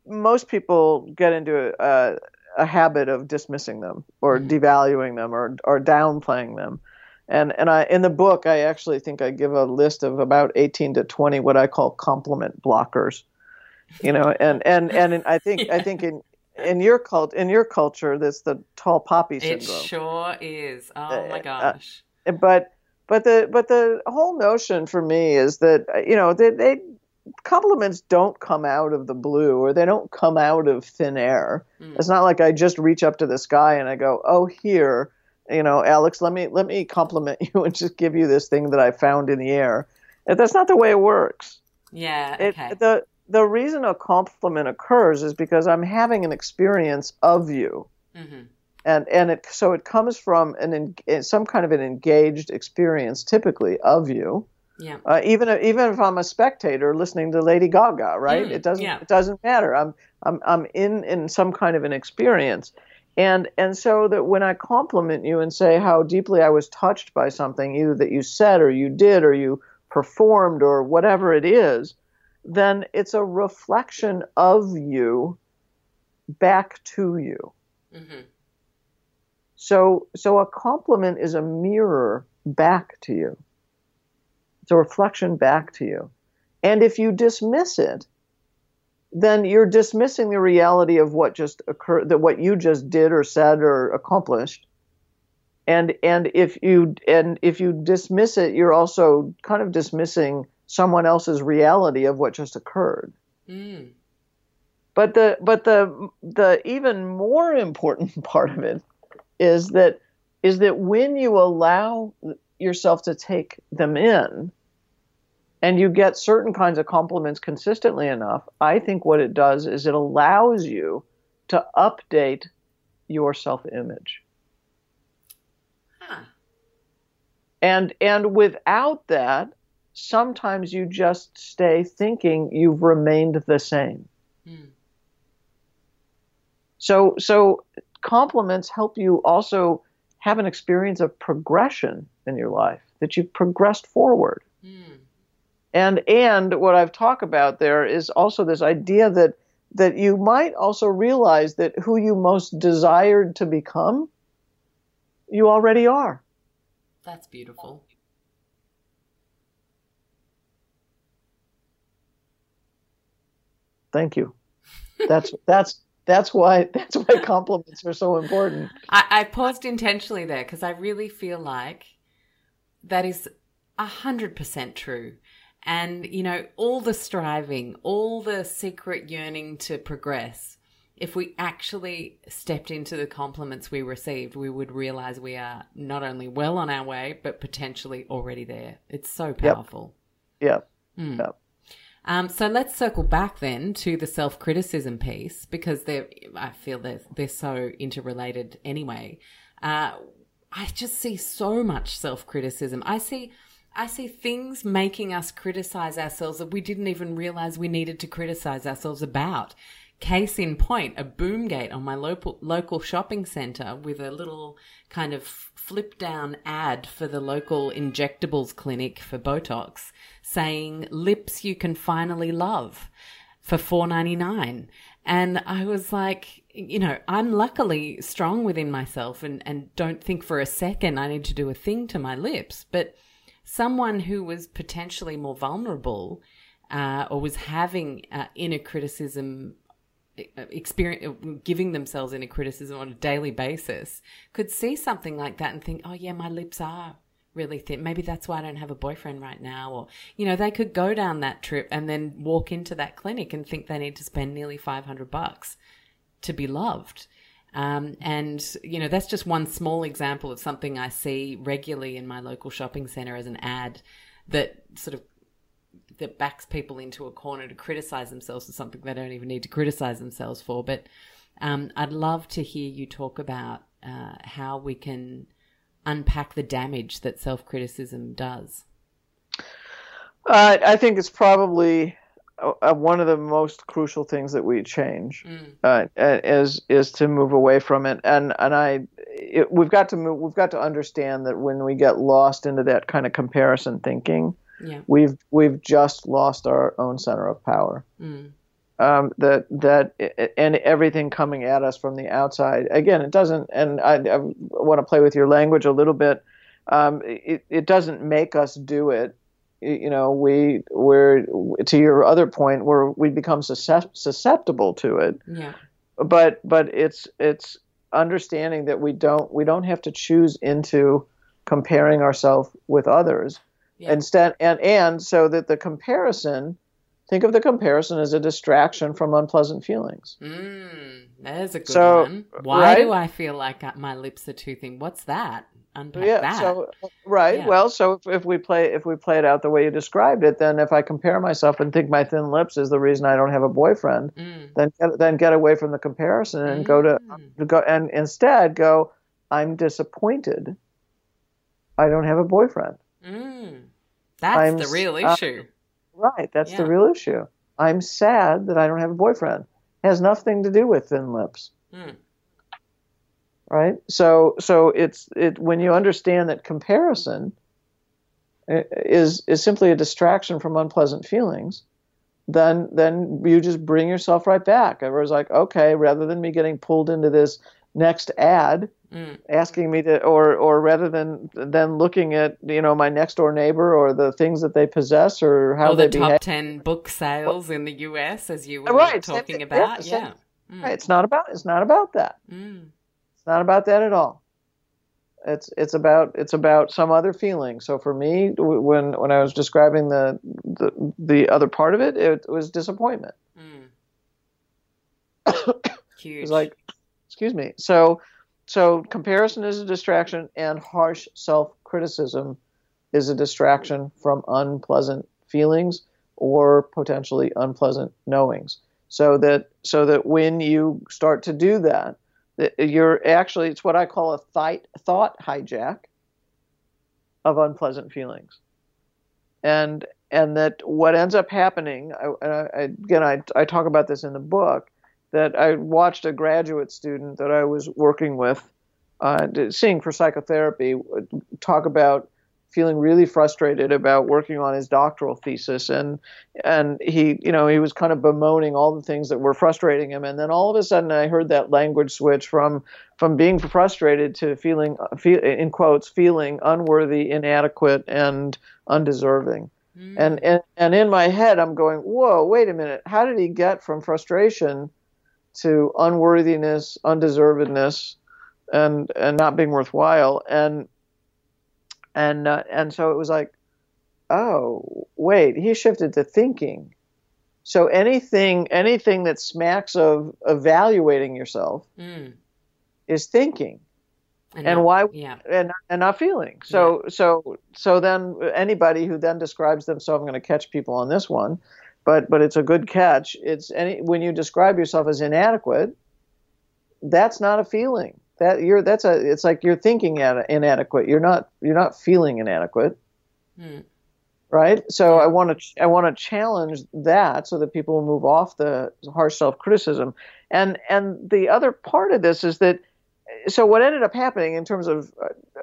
most people get into a, a habit of dismissing them or mm. devaluing them or or downplaying them. And and I in the book I actually think I give a list of about 18 to 20 what I call compliment blockers. You know, and and and I think yeah. I think in in your cult in your culture that's the tall poppy syndrome. It sure is. Oh my uh, gosh. Uh, but but the but the whole notion for me is that you know they, they compliments don't come out of the blue or they don't come out of thin air. Mm. It's not like I just reach up to the sky and I go, "Oh, here, you know, Alex, let me let me compliment you and just give you this thing that I found in the air." That's not the way it works. Yeah. Okay. It, the the reason a compliment occurs is because I'm having an experience of you. Mm-hmm. And and it so it comes from an some kind of an engaged experience typically of you yeah. Uh, even even if I'm a spectator listening to Lady Gaga, right? Mm, it doesn't yeah. it doesn't matter. I'm I'm I'm in in some kind of an experience. And and so that when I compliment you and say how deeply I was touched by something either that you said or you did or you performed or whatever it is, then it's a reflection of you back to you. Mm-hmm. So so a compliment is a mirror back to you. It's a reflection back to you. And if you dismiss it, then you're dismissing the reality of what just occurred, that what you just did or said or accomplished. And and if you and if you dismiss it, you're also kind of dismissing someone else's reality of what just occurred. Mm. But the but the the even more important part of it is that is that when you allow yourself to take them in, and you get certain kinds of compliments consistently enough, I think what it does is it allows you to update your self image. Huh. And and without that, sometimes you just stay thinking you've remained the same. Hmm. So so compliments help you also have an experience of progression in your life, that you've progressed forward. Hmm and and what I've talked about there is also this idea that that you might also realize that who you most desired to become, you already are. That's beautiful. Thank you. That's that's that's why that's why compliments are so important. I, I paused intentionally there because I really feel like that is a hundred percent true. And, you know, all the striving, all the secret yearning to progress, if we actually stepped into the compliments we received, we would realize we are not only well on our way, but potentially already there. It's so powerful. Yep. Yep. Mm. yep. Um, so let's circle back then to the self criticism piece because they're, I feel they're, they're so interrelated anyway. Uh, I just see so much self criticism. I see I see things making us criticize ourselves that we didn't even realize we needed to criticize ourselves about. Case in point, a boom gate on my local local shopping center with a little kind of flip down ad for the local injectables clinic for Botox saying lips you can finally love for 4.99 and I was like you know I'm luckily strong within myself and and don't think for a second I need to do a thing to my lips but someone who was potentially more vulnerable uh, or was having uh, inner criticism uh, experience uh, giving themselves inner criticism on a daily basis could see something like that and think oh yeah my lips are really thin. Maybe that's why i don't have a boyfriend right now or you know they could go down that trip and then walk into that clinic and think they need to spend nearly 500 bucks to be loved um, and you know that's just one small example of something i see regularly in my local shopping center as an ad that sort of that backs people into a corner to criticize themselves for something they don't even need to criticize themselves for. But um, I'd love to hear you talk about uh, how we can unpack the damage that self criticism does. Uh, I think it's probably uh, one of the most crucial things that we change mm. uh, is is to move away from it. And and I, it, we've got to move. We've got to understand that when we get lost into that kind of comparison thinking, yeah. we've we've just lost our own center of power. Mm. Um, that that and everything coming at us from the outside. Again, it doesn't. And I, I want to play with your language a little bit. Um, it, it doesn't make us do it. You know, we we're to your other point where we become susceptible to it. Yeah. But but it's it's understanding that we don't we don't have to choose into comparing ourselves with others yeah. Instead, and and so that the comparison, think of the comparison as a distraction from unpleasant feelings. Mm, that is a good so, one. Why right? do I feel like my lips are too thin? What's that? Unpack yeah, that. So, right. Yeah. Well, so if, if we play if we play it out the way you described it, then if I compare myself and think my thin lips is the reason I don't have a boyfriend, mm. then get, then get away from the comparison and mm. go to go and instead go. I'm disappointed. I don't have a boyfriend. Mm. That's I'm, the real uh, issue. Uh, right. That's yeah. the real issue. I'm sad that I don't have a boyfriend. It has nothing to do with thin lips. Right. So so it's it when you understand that comparison is is simply a distraction from unpleasant feelings, then then you just bring yourself right back. Everyone's like, okay, rather than me getting pulled into this next ad, mm. asking me to, or or rather than than looking at you know my next door neighbor or the things that they possess or how or they the top behave. ten book sales in the U.S. as you were right, talking about. Yeah, yeah. Mm. Right. It's not about it's not about that. Mm. Not about that at all. It's it's about it's about some other feeling. So for me, when when I was describing the the, the other part of it, it was disappointment. Mm. Huge. It's like, excuse me. So so comparison is a distraction, and harsh self criticism is a distraction from unpleasant feelings or potentially unpleasant knowings. So that so that when you start to do that you're actually it's what I call a th- thought hijack of unpleasant feelings, and and that what ends up happening. I, I, again, I I talk about this in the book that I watched a graduate student that I was working with, uh, seeing for psychotherapy, talk about feeling really frustrated about working on his doctoral thesis and and he you know he was kind of bemoaning all the things that were frustrating him and then all of a sudden I heard that language switch from from being frustrated to feeling in quotes feeling unworthy inadequate and undeserving mm. and, and and in my head I'm going whoa wait a minute how did he get from frustration to unworthiness, undeservedness, and and not being worthwhile. And and uh, and so it was like, oh wait, he shifted to thinking. So anything anything that smacks of evaluating yourself mm. is thinking. And, and not, why yeah. and and not feeling so yeah. so so then anybody who then describes themselves i'm going to catch people on this one but but it's a good catch. It's any when you describe yourself as inadequate, that's not a feeling. That you're that's a it's like you're thinking inadequate. You're not you're not feeling inadequate. Mm. Right. So I want to I want to challenge that so that people move off the harsh self criticism. And and the other part of this is that so what ended up happening in terms of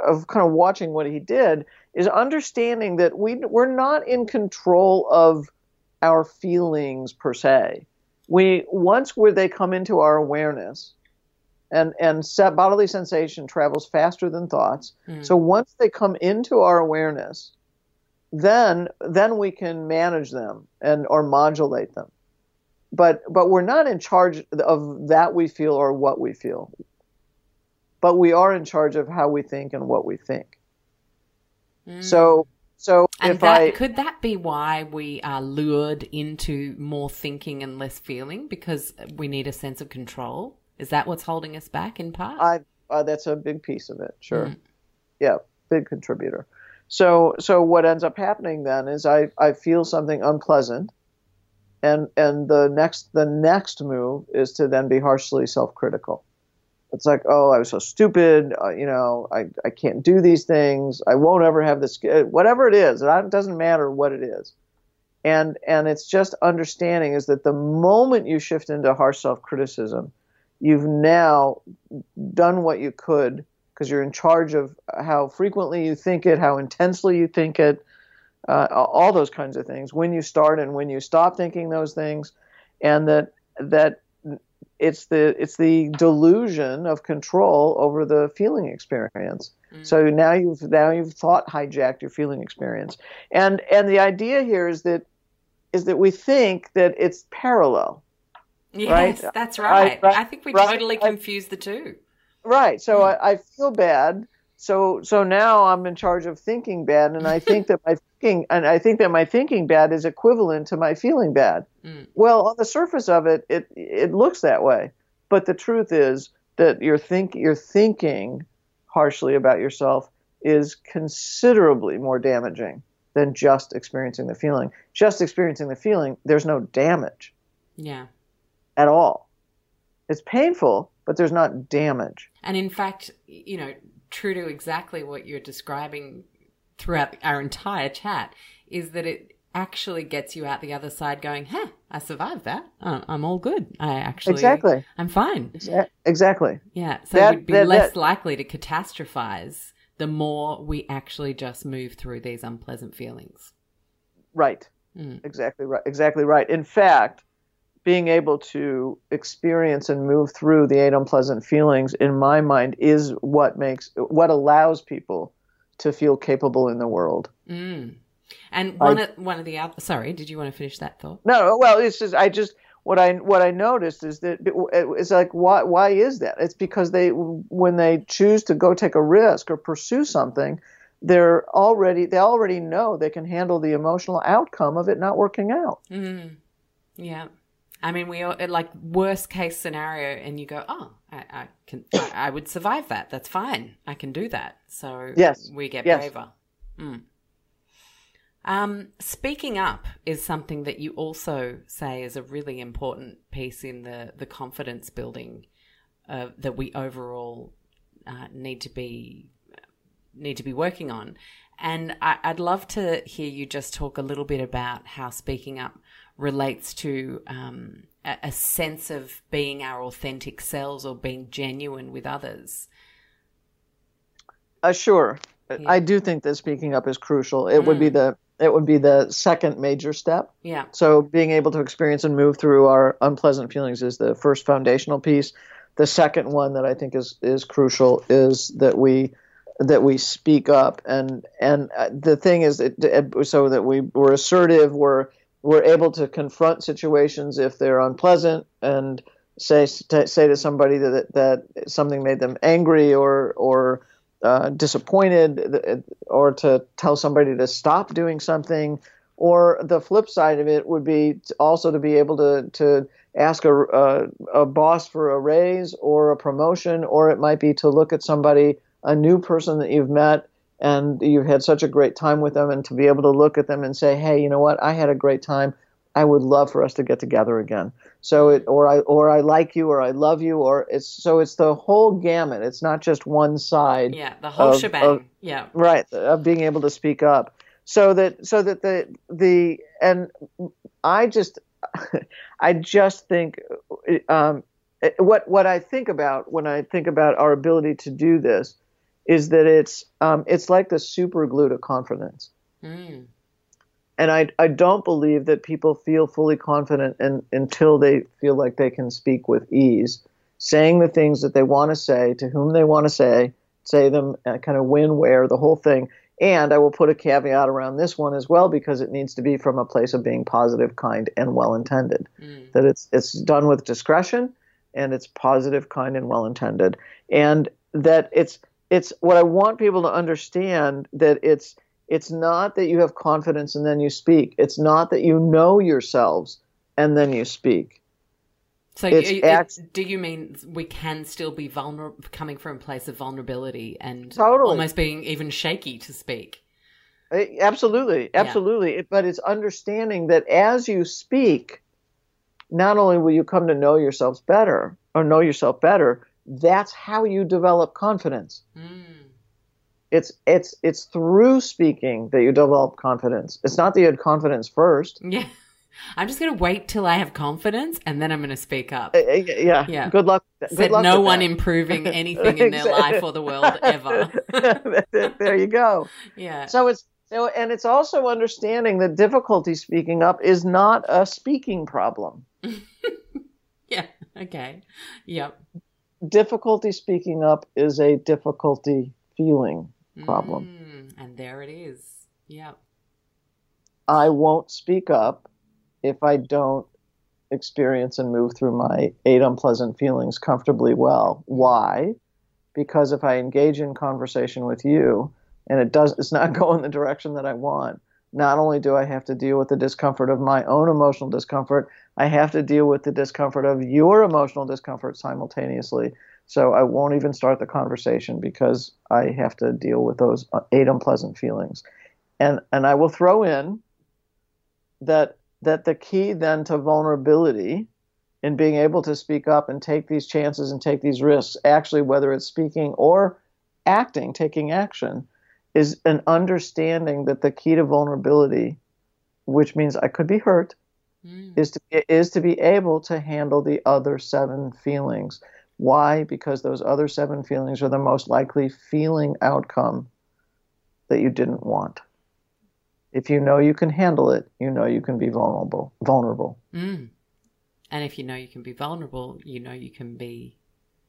of kind of watching what he did is understanding that we we're not in control of our feelings per se. We once where they come into our awareness, and and bodily sensation travels faster than thoughts. Mm. So once they come into our awareness, then then we can manage them and or modulate them. But but we're not in charge of that we feel or what we feel. But we are in charge of how we think and what we think. Mm. So so and if that, I could that be why we are lured into more thinking and less feeling because we need a sense of control? Is that what's holding us back in part? I uh, that's a big piece of it. Sure. Mm. Yeah, big contributor. So so what ends up happening then is I I feel something unpleasant, and and the next the next move is to then be harshly self-critical. It's like, oh, I was so stupid. Uh, you know, I, I can't do these things. I won't ever have this. Whatever it is, it doesn't matter what it is. And and it's just understanding is that the moment you shift into harsh self-criticism, you've now done what you could because you're in charge of how frequently you think it, how intensely you think it, uh, all those kinds of things. When you start and when you stop thinking those things, and that that it's the it's the delusion of control over the feeling experience. Mm-hmm. So now you've now you've thought hijacked your feeling experience, and and the idea here is that is that we think that it's parallel. Yes, right? that's right. I, I, I think we right, totally confuse the two. Right. So mm. I, I feel bad. So so now I'm in charge of thinking bad, and I think that my thinking and I think that my thinking bad is equivalent to my feeling bad. Mm. Well, on the surface of it, it it looks that way, but the truth is that you're think you're thinking harshly about yourself is considerably more damaging than just experiencing the feeling. Just experiencing the feeling, there's no damage. Yeah. At all. It's painful, but there's not damage. And in fact, you know, true to exactly what you're describing throughout our entire chat is that it actually gets you out the other side going, huh, I survived that. I'm all good. I actually, exactly, I'm fine. Exactly. Yeah. So that, we'd be that, less that, likely to catastrophize the more we actually just move through these unpleasant feelings. Right. Mm. Exactly right. Exactly right. In fact, being able to experience and move through the eight unpleasant feelings in my mind is what makes what allows people to feel capable in the world. Mm. and one I, of one of the other sorry did you want to finish that thought? No well it's just i just what i what i noticed is that it's like why why is that? It's because they when they choose to go take a risk or pursue something they're already they already know they can handle the emotional outcome of it not working out. Mm. yeah I mean, we all, like worst case scenario, and you go, "Oh, I, I can, I, I, would survive that. That's fine. I can do that." So yes, we get yes. braver. Mm. Um, speaking up is something that you also say is a really important piece in the the confidence building uh, that we overall uh, need to be need to be working on. And I, I'd love to hear you just talk a little bit about how speaking up relates to um, a, a, sense of being our authentic selves or being genuine with others. Uh, sure, yeah. I do think that speaking up is crucial. It mm. would be mm. the it would be the second major step. Yeah. So being able to experience and move through our unpleasant feelings is the first foundational piece. The second one that I think is is crucial is that we that we speak up and and uh, the thing is that, so that we we're assertive we're we're able to confront situations if they're unpleasant and say say to somebody that that something made them angry or or uh, disappointed, or to tell somebody to stop doing something. Or the flip side of it would be also to be able to to ask a, a, a boss for a raise or a promotion, or it might be to look at somebody, a new person that you've met, and you've had such a great time with them and to be able to look at them and say hey you know what? I had a great time. I would love for us to get together again. So it or i or i like you or i love you or it's so it's the whole gamut. It's not just one side yeah the whole of, shebang. of, yeah. Right of being able to speak up. So that so that the the and I just I just think um, what what I think about when I think about our ability to do this is that it's um, it's like the super glue to confidence. Mm. And I, I don't believe that people feel fully confident in, until they feel like they can speak with ease, saying the things that they want to say to whom they want to say, say them, uh, kind of when, where, the whole thing. And I will put a caveat around this one as well because it needs to be from a place of being positive, kind, and well intended. Mm. That it's it's done with discretion and it's positive, kind, and well intended. And that it's it's what I want people to understand that it's it's not that you have confidence and then you speak. It's not that you know yourselves and then you speak. So, it, act- do you mean we can still be vulnerable, coming from a place of vulnerability and totally. almost being even shaky to speak? Absolutely, absolutely. Yeah. But it's understanding that as you speak, not only will you come to know yourselves better or know yourself better, that's how you develop confidence. Mm. It's it's it's through speaking that you develop confidence. It's not that you had confidence first. Yeah. I'm just going to wait till I have confidence and then I'm going to speak up. Uh, yeah. Yeah. Good luck. Good Said luck no one that. improving anything in their life or the world ever. there you go. Yeah. So it's so and it's also understanding that difficulty speaking up is not a speaking problem. yeah. Okay. Yep. Difficulty speaking up is a difficulty feeling problem. Mm, and there it is. Yep. I won't speak up if I don't experience and move through my eight unpleasant feelings comfortably well. Why? Because if I engage in conversation with you and it does it's not going the direction that I want, not only do I have to deal with the discomfort of my own emotional discomfort, I have to deal with the discomfort of your emotional discomfort simultaneously. So I won't even start the conversation because I have to deal with those uh, eight unpleasant feelings. And and I will throw in that that the key then to vulnerability in being able to speak up and take these chances and take these risks, actually whether it's speaking or acting, taking action, is an understanding that the key to vulnerability, which means I could be hurt, mm. is to is to be able to handle the other seven feelings why? Because those other seven feelings are the most likely feeling outcome that you didn't want. If you know you can handle it, you know you can be vulnerable. Vulnerable. Mm. And if you know you can be vulnerable, you know you can be.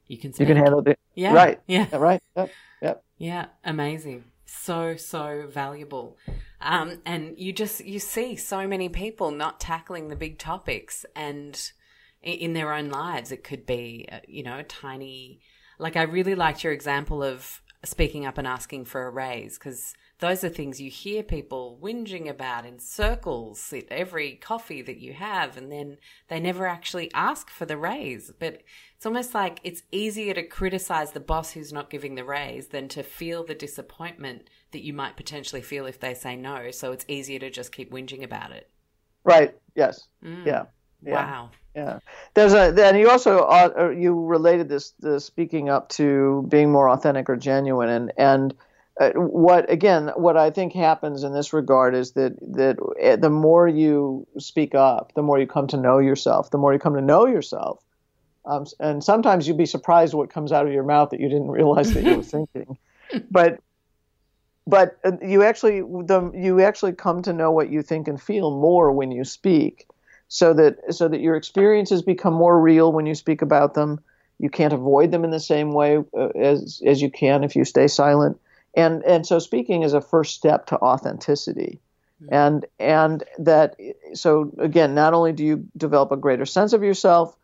You can. Speak. You can handle it. Yeah. Right. Yeah. Right. Yep. Yep. Yeah. Amazing. So so valuable. Um, and you just you see so many people not tackling the big topics and in their own lives. It could be, uh, you know, tiny, like I really liked your example of speaking up and asking for a raise because those are things you hear people whinging about in circles at every coffee that you have, and then they never actually ask for the raise. But it's almost like it's easier to criticize the boss who's not giving the raise than to feel the disappointment that you might potentially feel if they say no. So it's easier to just keep whinging about it. Right. Yes. Mm. Yeah. yeah. Wow. Yeah, there's a. Then you also uh, you related this the speaking up to being more authentic or genuine, and and uh, what again what I think happens in this regard is that that uh, the more you speak up, the more you come to know yourself. The more you come to know yourself, um, and sometimes you'd be surprised what comes out of your mouth that you didn't realize that you were thinking. But but uh, you actually the you actually come to know what you think and feel more when you speak so that so that your experiences become more real when you speak about them. You can't avoid them in the same way uh, as as you can if you stay silent. And and so speaking is a first step to authenticity. And and that so again, not only do you develop a greater sense of yourself,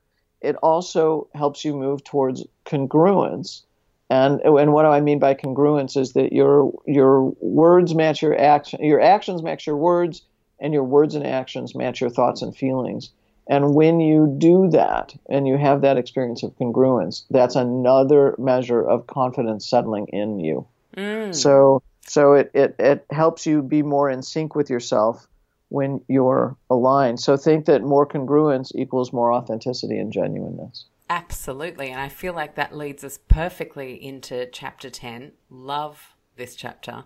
it also helps you move towards congruence. And and what do I mean by congruence is that your your words match your action, your actions match your words, and your words and actions match your thoughts and feelings. And when you do that and you have that experience of congruence, that's another measure of confidence settling in you. Mm. So so it, it, it helps you be more in sync with yourself when you're aligned. So think that more congruence equals more authenticity and genuineness. Absolutely. And I feel like that leads us perfectly into chapter 10. Love this chapter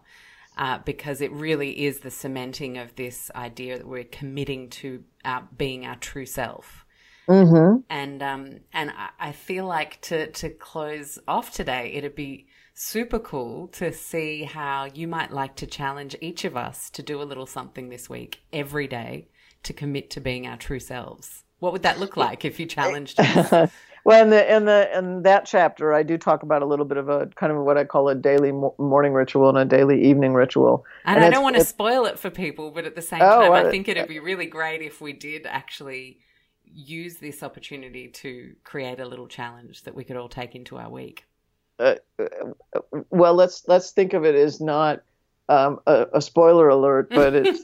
uh, because it really is the cementing of this idea that we're committing to our, being our true self. Mm-hmm. And um, and I, I feel like to to close off today, it'd be super cool to see how you might like to challenge each of us to do a little something this week every day to commit to being our true selves. What would that look like if you eh, challenged us? well, in the in the in that chapter, I do talk about a little bit of a kind of what I call a daily morning ritual and a daily evening ritual. And, and I don't want to spoil it for people, but at the same oh, time, I think it'd be really great if we did actually use this opportunity to create a little challenge that we could all take into our week. Uh, well, let's let's think of it as not um, a, a, spoiler alert, but it's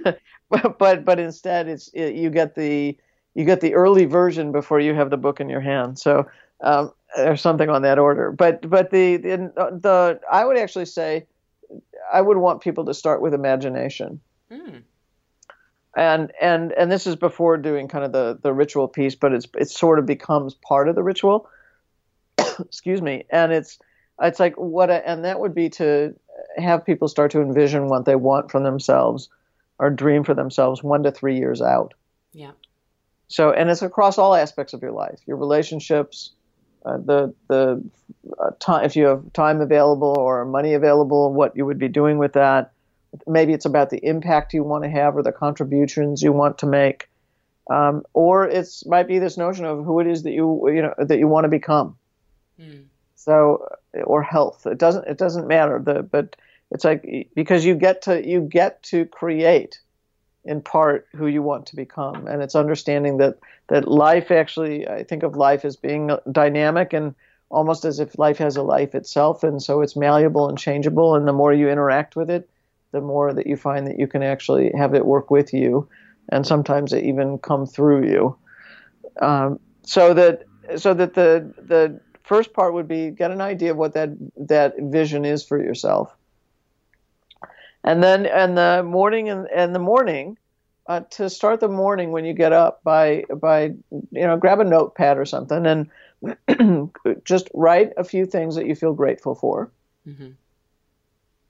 but but instead it's it, you get the you get the early version before you have the book in your hand. So um, there's something on that order. But but the, the the I would actually say I would want people to start with imagination. Mm. And and and this is before doing kind of the the ritual piece, but it's it sort of becomes part of the ritual. excuse me, and it's it's like what, a, and that would be to have people start to envision what they want from themselves or dream for themselves one to three years out. Yeah. So, and it's across all aspects of your life, your relationships, uh, the the uh, time if you have time available or money available, what you would be doing with that. Maybe it's about the impact you want to have or the contributions you want to make, um, or it's might be this notion of who it is that you you know that you want to become. Mm. So or health. It doesn't it doesn't matter. The but it's like because you get to you get to create in part who you want to become, and it's understanding that that life actually I think of life as being dynamic and almost as if life has a life itself, and so it's malleable and changeable. And the more you interact with it, the more that you find that you can actually have it work with you, and sometimes it even come through you. Um, so that so that the the first part would be get an idea of what that that vision is for yourself. And then and the morning and, and the morning uh, to start the morning when you get up by by you know grab a notepad or something and just write a few things that you feel grateful for. Mm-hmm.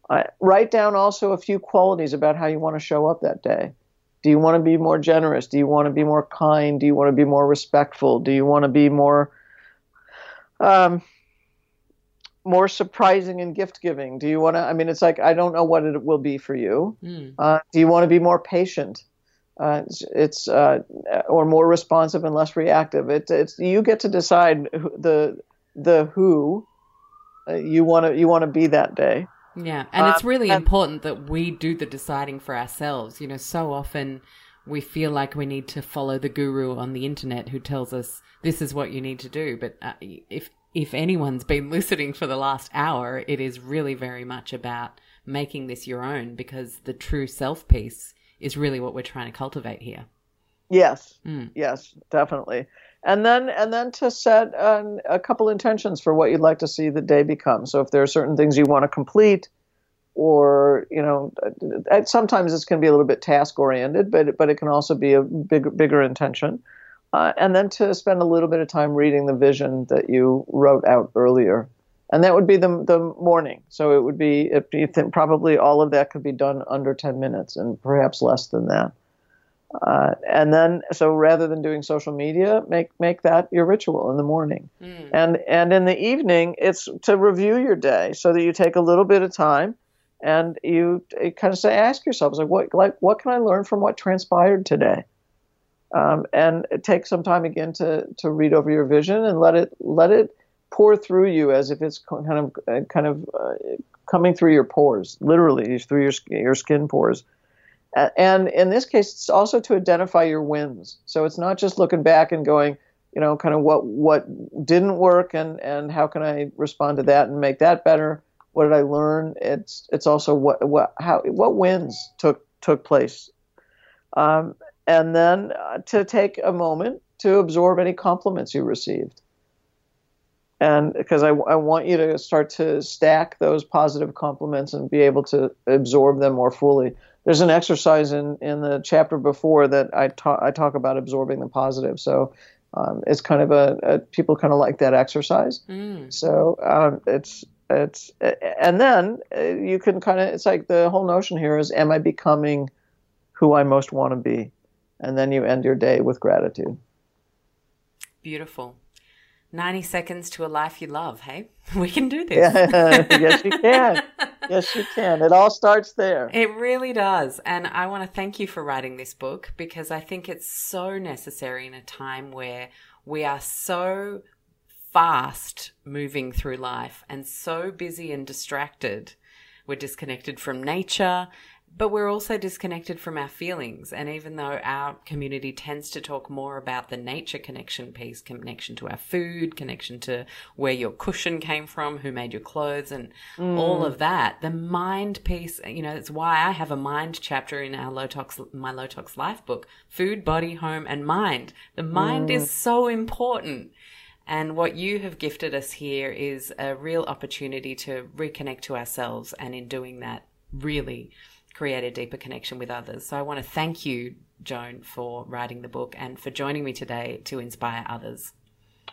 uh, write down also a few qualities about how you want to show up that day. Do you want to be more generous? Do you want to be more kind? Do you want to be more respectful? Do you want to be more um, more surprising in gift giving? Do you want to? I mean, it's like I don't know what it will be for you. Mm. Uh, do you want to be more patient? Uh, it's, uh, or more responsive and less reactive. It, it's you get to decide the the who uh, you want to you want to be that day. Yeah, and it's uh, really and, important that we do the deciding for ourselves. You know, so often we feel like we need to follow the guru on the internet who tells us this is what you need to do. But uh, if if anyone's been listening for the last hour, it is really very much about making this your own because the true self piece is really what we're trying to cultivate here. Yes, mm. yes, definitely. And then and then to set um, a couple intentions for what you'd like to see the day become. So if there are certain things you want to complete, or you know, sometimes it's going to be a little bit task oriented, but but it can also be a bigger bigger intention uh, and then to spend a little bit of time reading the vision that you wrote out earlier. And that would be the, the morning. So it would be, it, you think probably all of that could be done under 10 minutes and perhaps less than that. Uh, and then, so rather than doing social media, make make that your ritual in the morning, mm. and and in the evening, it's to review your day so that you take a little bit of time, and you kind of say, ask yourself, like what like what can I learn from what transpired today? um, and take some time again to to read over your vision and let it let it pour through you as if it's kind of uh, kind of uh, coming through your pores, literally through your your skin pores. And in this case, it's also to identify your wins. So it's not just looking back and going, you know, kind of what what didn't work and and how can I respond to that and make that better. What did I learn? It's it's also what what how what wins took took place. Um, and then uh, to take a moment to absorb any compliments you received. And because I, I want you to start to stack those positive compliments and be able to absorb them more fully. There's an exercise in, in the chapter before that I, ta- I talk about absorbing the positive. So um, it's kind of a, a, people kind of like that exercise. Mm. So um, it's it's and then uh, you can kind of it's like the whole notion here is am I becoming who I most want to be, and then you end your day with gratitude. Beautiful. 90 seconds to a life you love, hey? We can do this. Yeah. yes, you can. Yes, you can. It all starts there. It really does. And I want to thank you for writing this book because I think it's so necessary in a time where we are so fast moving through life and so busy and distracted. We're disconnected from nature but we're also disconnected from our feelings. And even though our community tends to talk more about the nature connection piece, connection to our food, connection to where your cushion came from, who made your clothes, and mm. all of that, the mind piece, you know, it's why I have a mind chapter in our low tox, my low tox life book food, body, home, and mind. The mind mm. is so important. And what you have gifted us here is a real opportunity to reconnect to ourselves. And in doing that, really create a deeper connection with others. So I want to thank you, Joan, for writing the book and for joining me today to inspire others.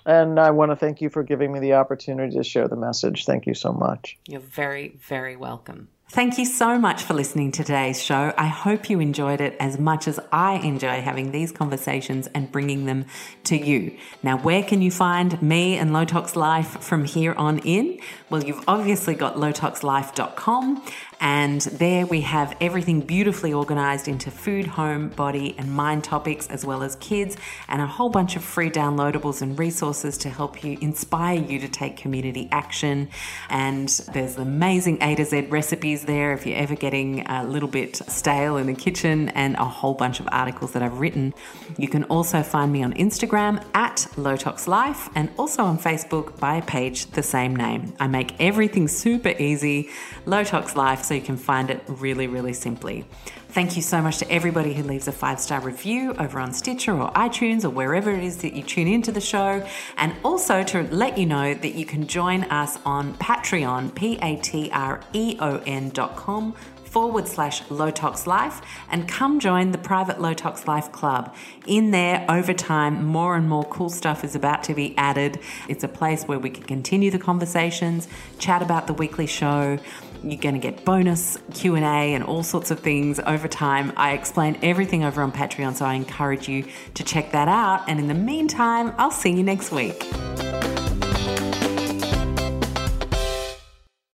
And I want to thank you for giving me the opportunity to share the message. Thank you so much. You're very, very welcome. Thank you so much for listening to today's show. I hope you enjoyed it as much as I enjoy having these conversations and bringing them to you. Now, where can you find me and Low Tox Life from here on in? Well, you've obviously got lowtoxlife.com and there we have everything beautifully organized into food, home, body, and mind topics, as well as kids, and a whole bunch of free downloadables and resources to help you inspire you to take community action. And there's amazing A to Z recipes there if you're ever getting a little bit stale in the kitchen, and a whole bunch of articles that I've written. You can also find me on Instagram at LowToxLife and also on Facebook by a page the same name. I make everything super easy, Low Tox Life. So you can find it really, really simply. Thank you so much to everybody who leaves a five star review over on Stitcher or iTunes or wherever it is that you tune into the show. And also to let you know that you can join us on Patreon, P A T R E O N dot com forward slash low tox life and come join the private low tox life club. In there, over time, more and more cool stuff is about to be added. It's a place where we can continue the conversations, chat about the weekly show, you're going to get bonus Q&A and all sorts of things over time. I explain everything over on Patreon, so I encourage you to check that out. And in the meantime, I'll see you next week.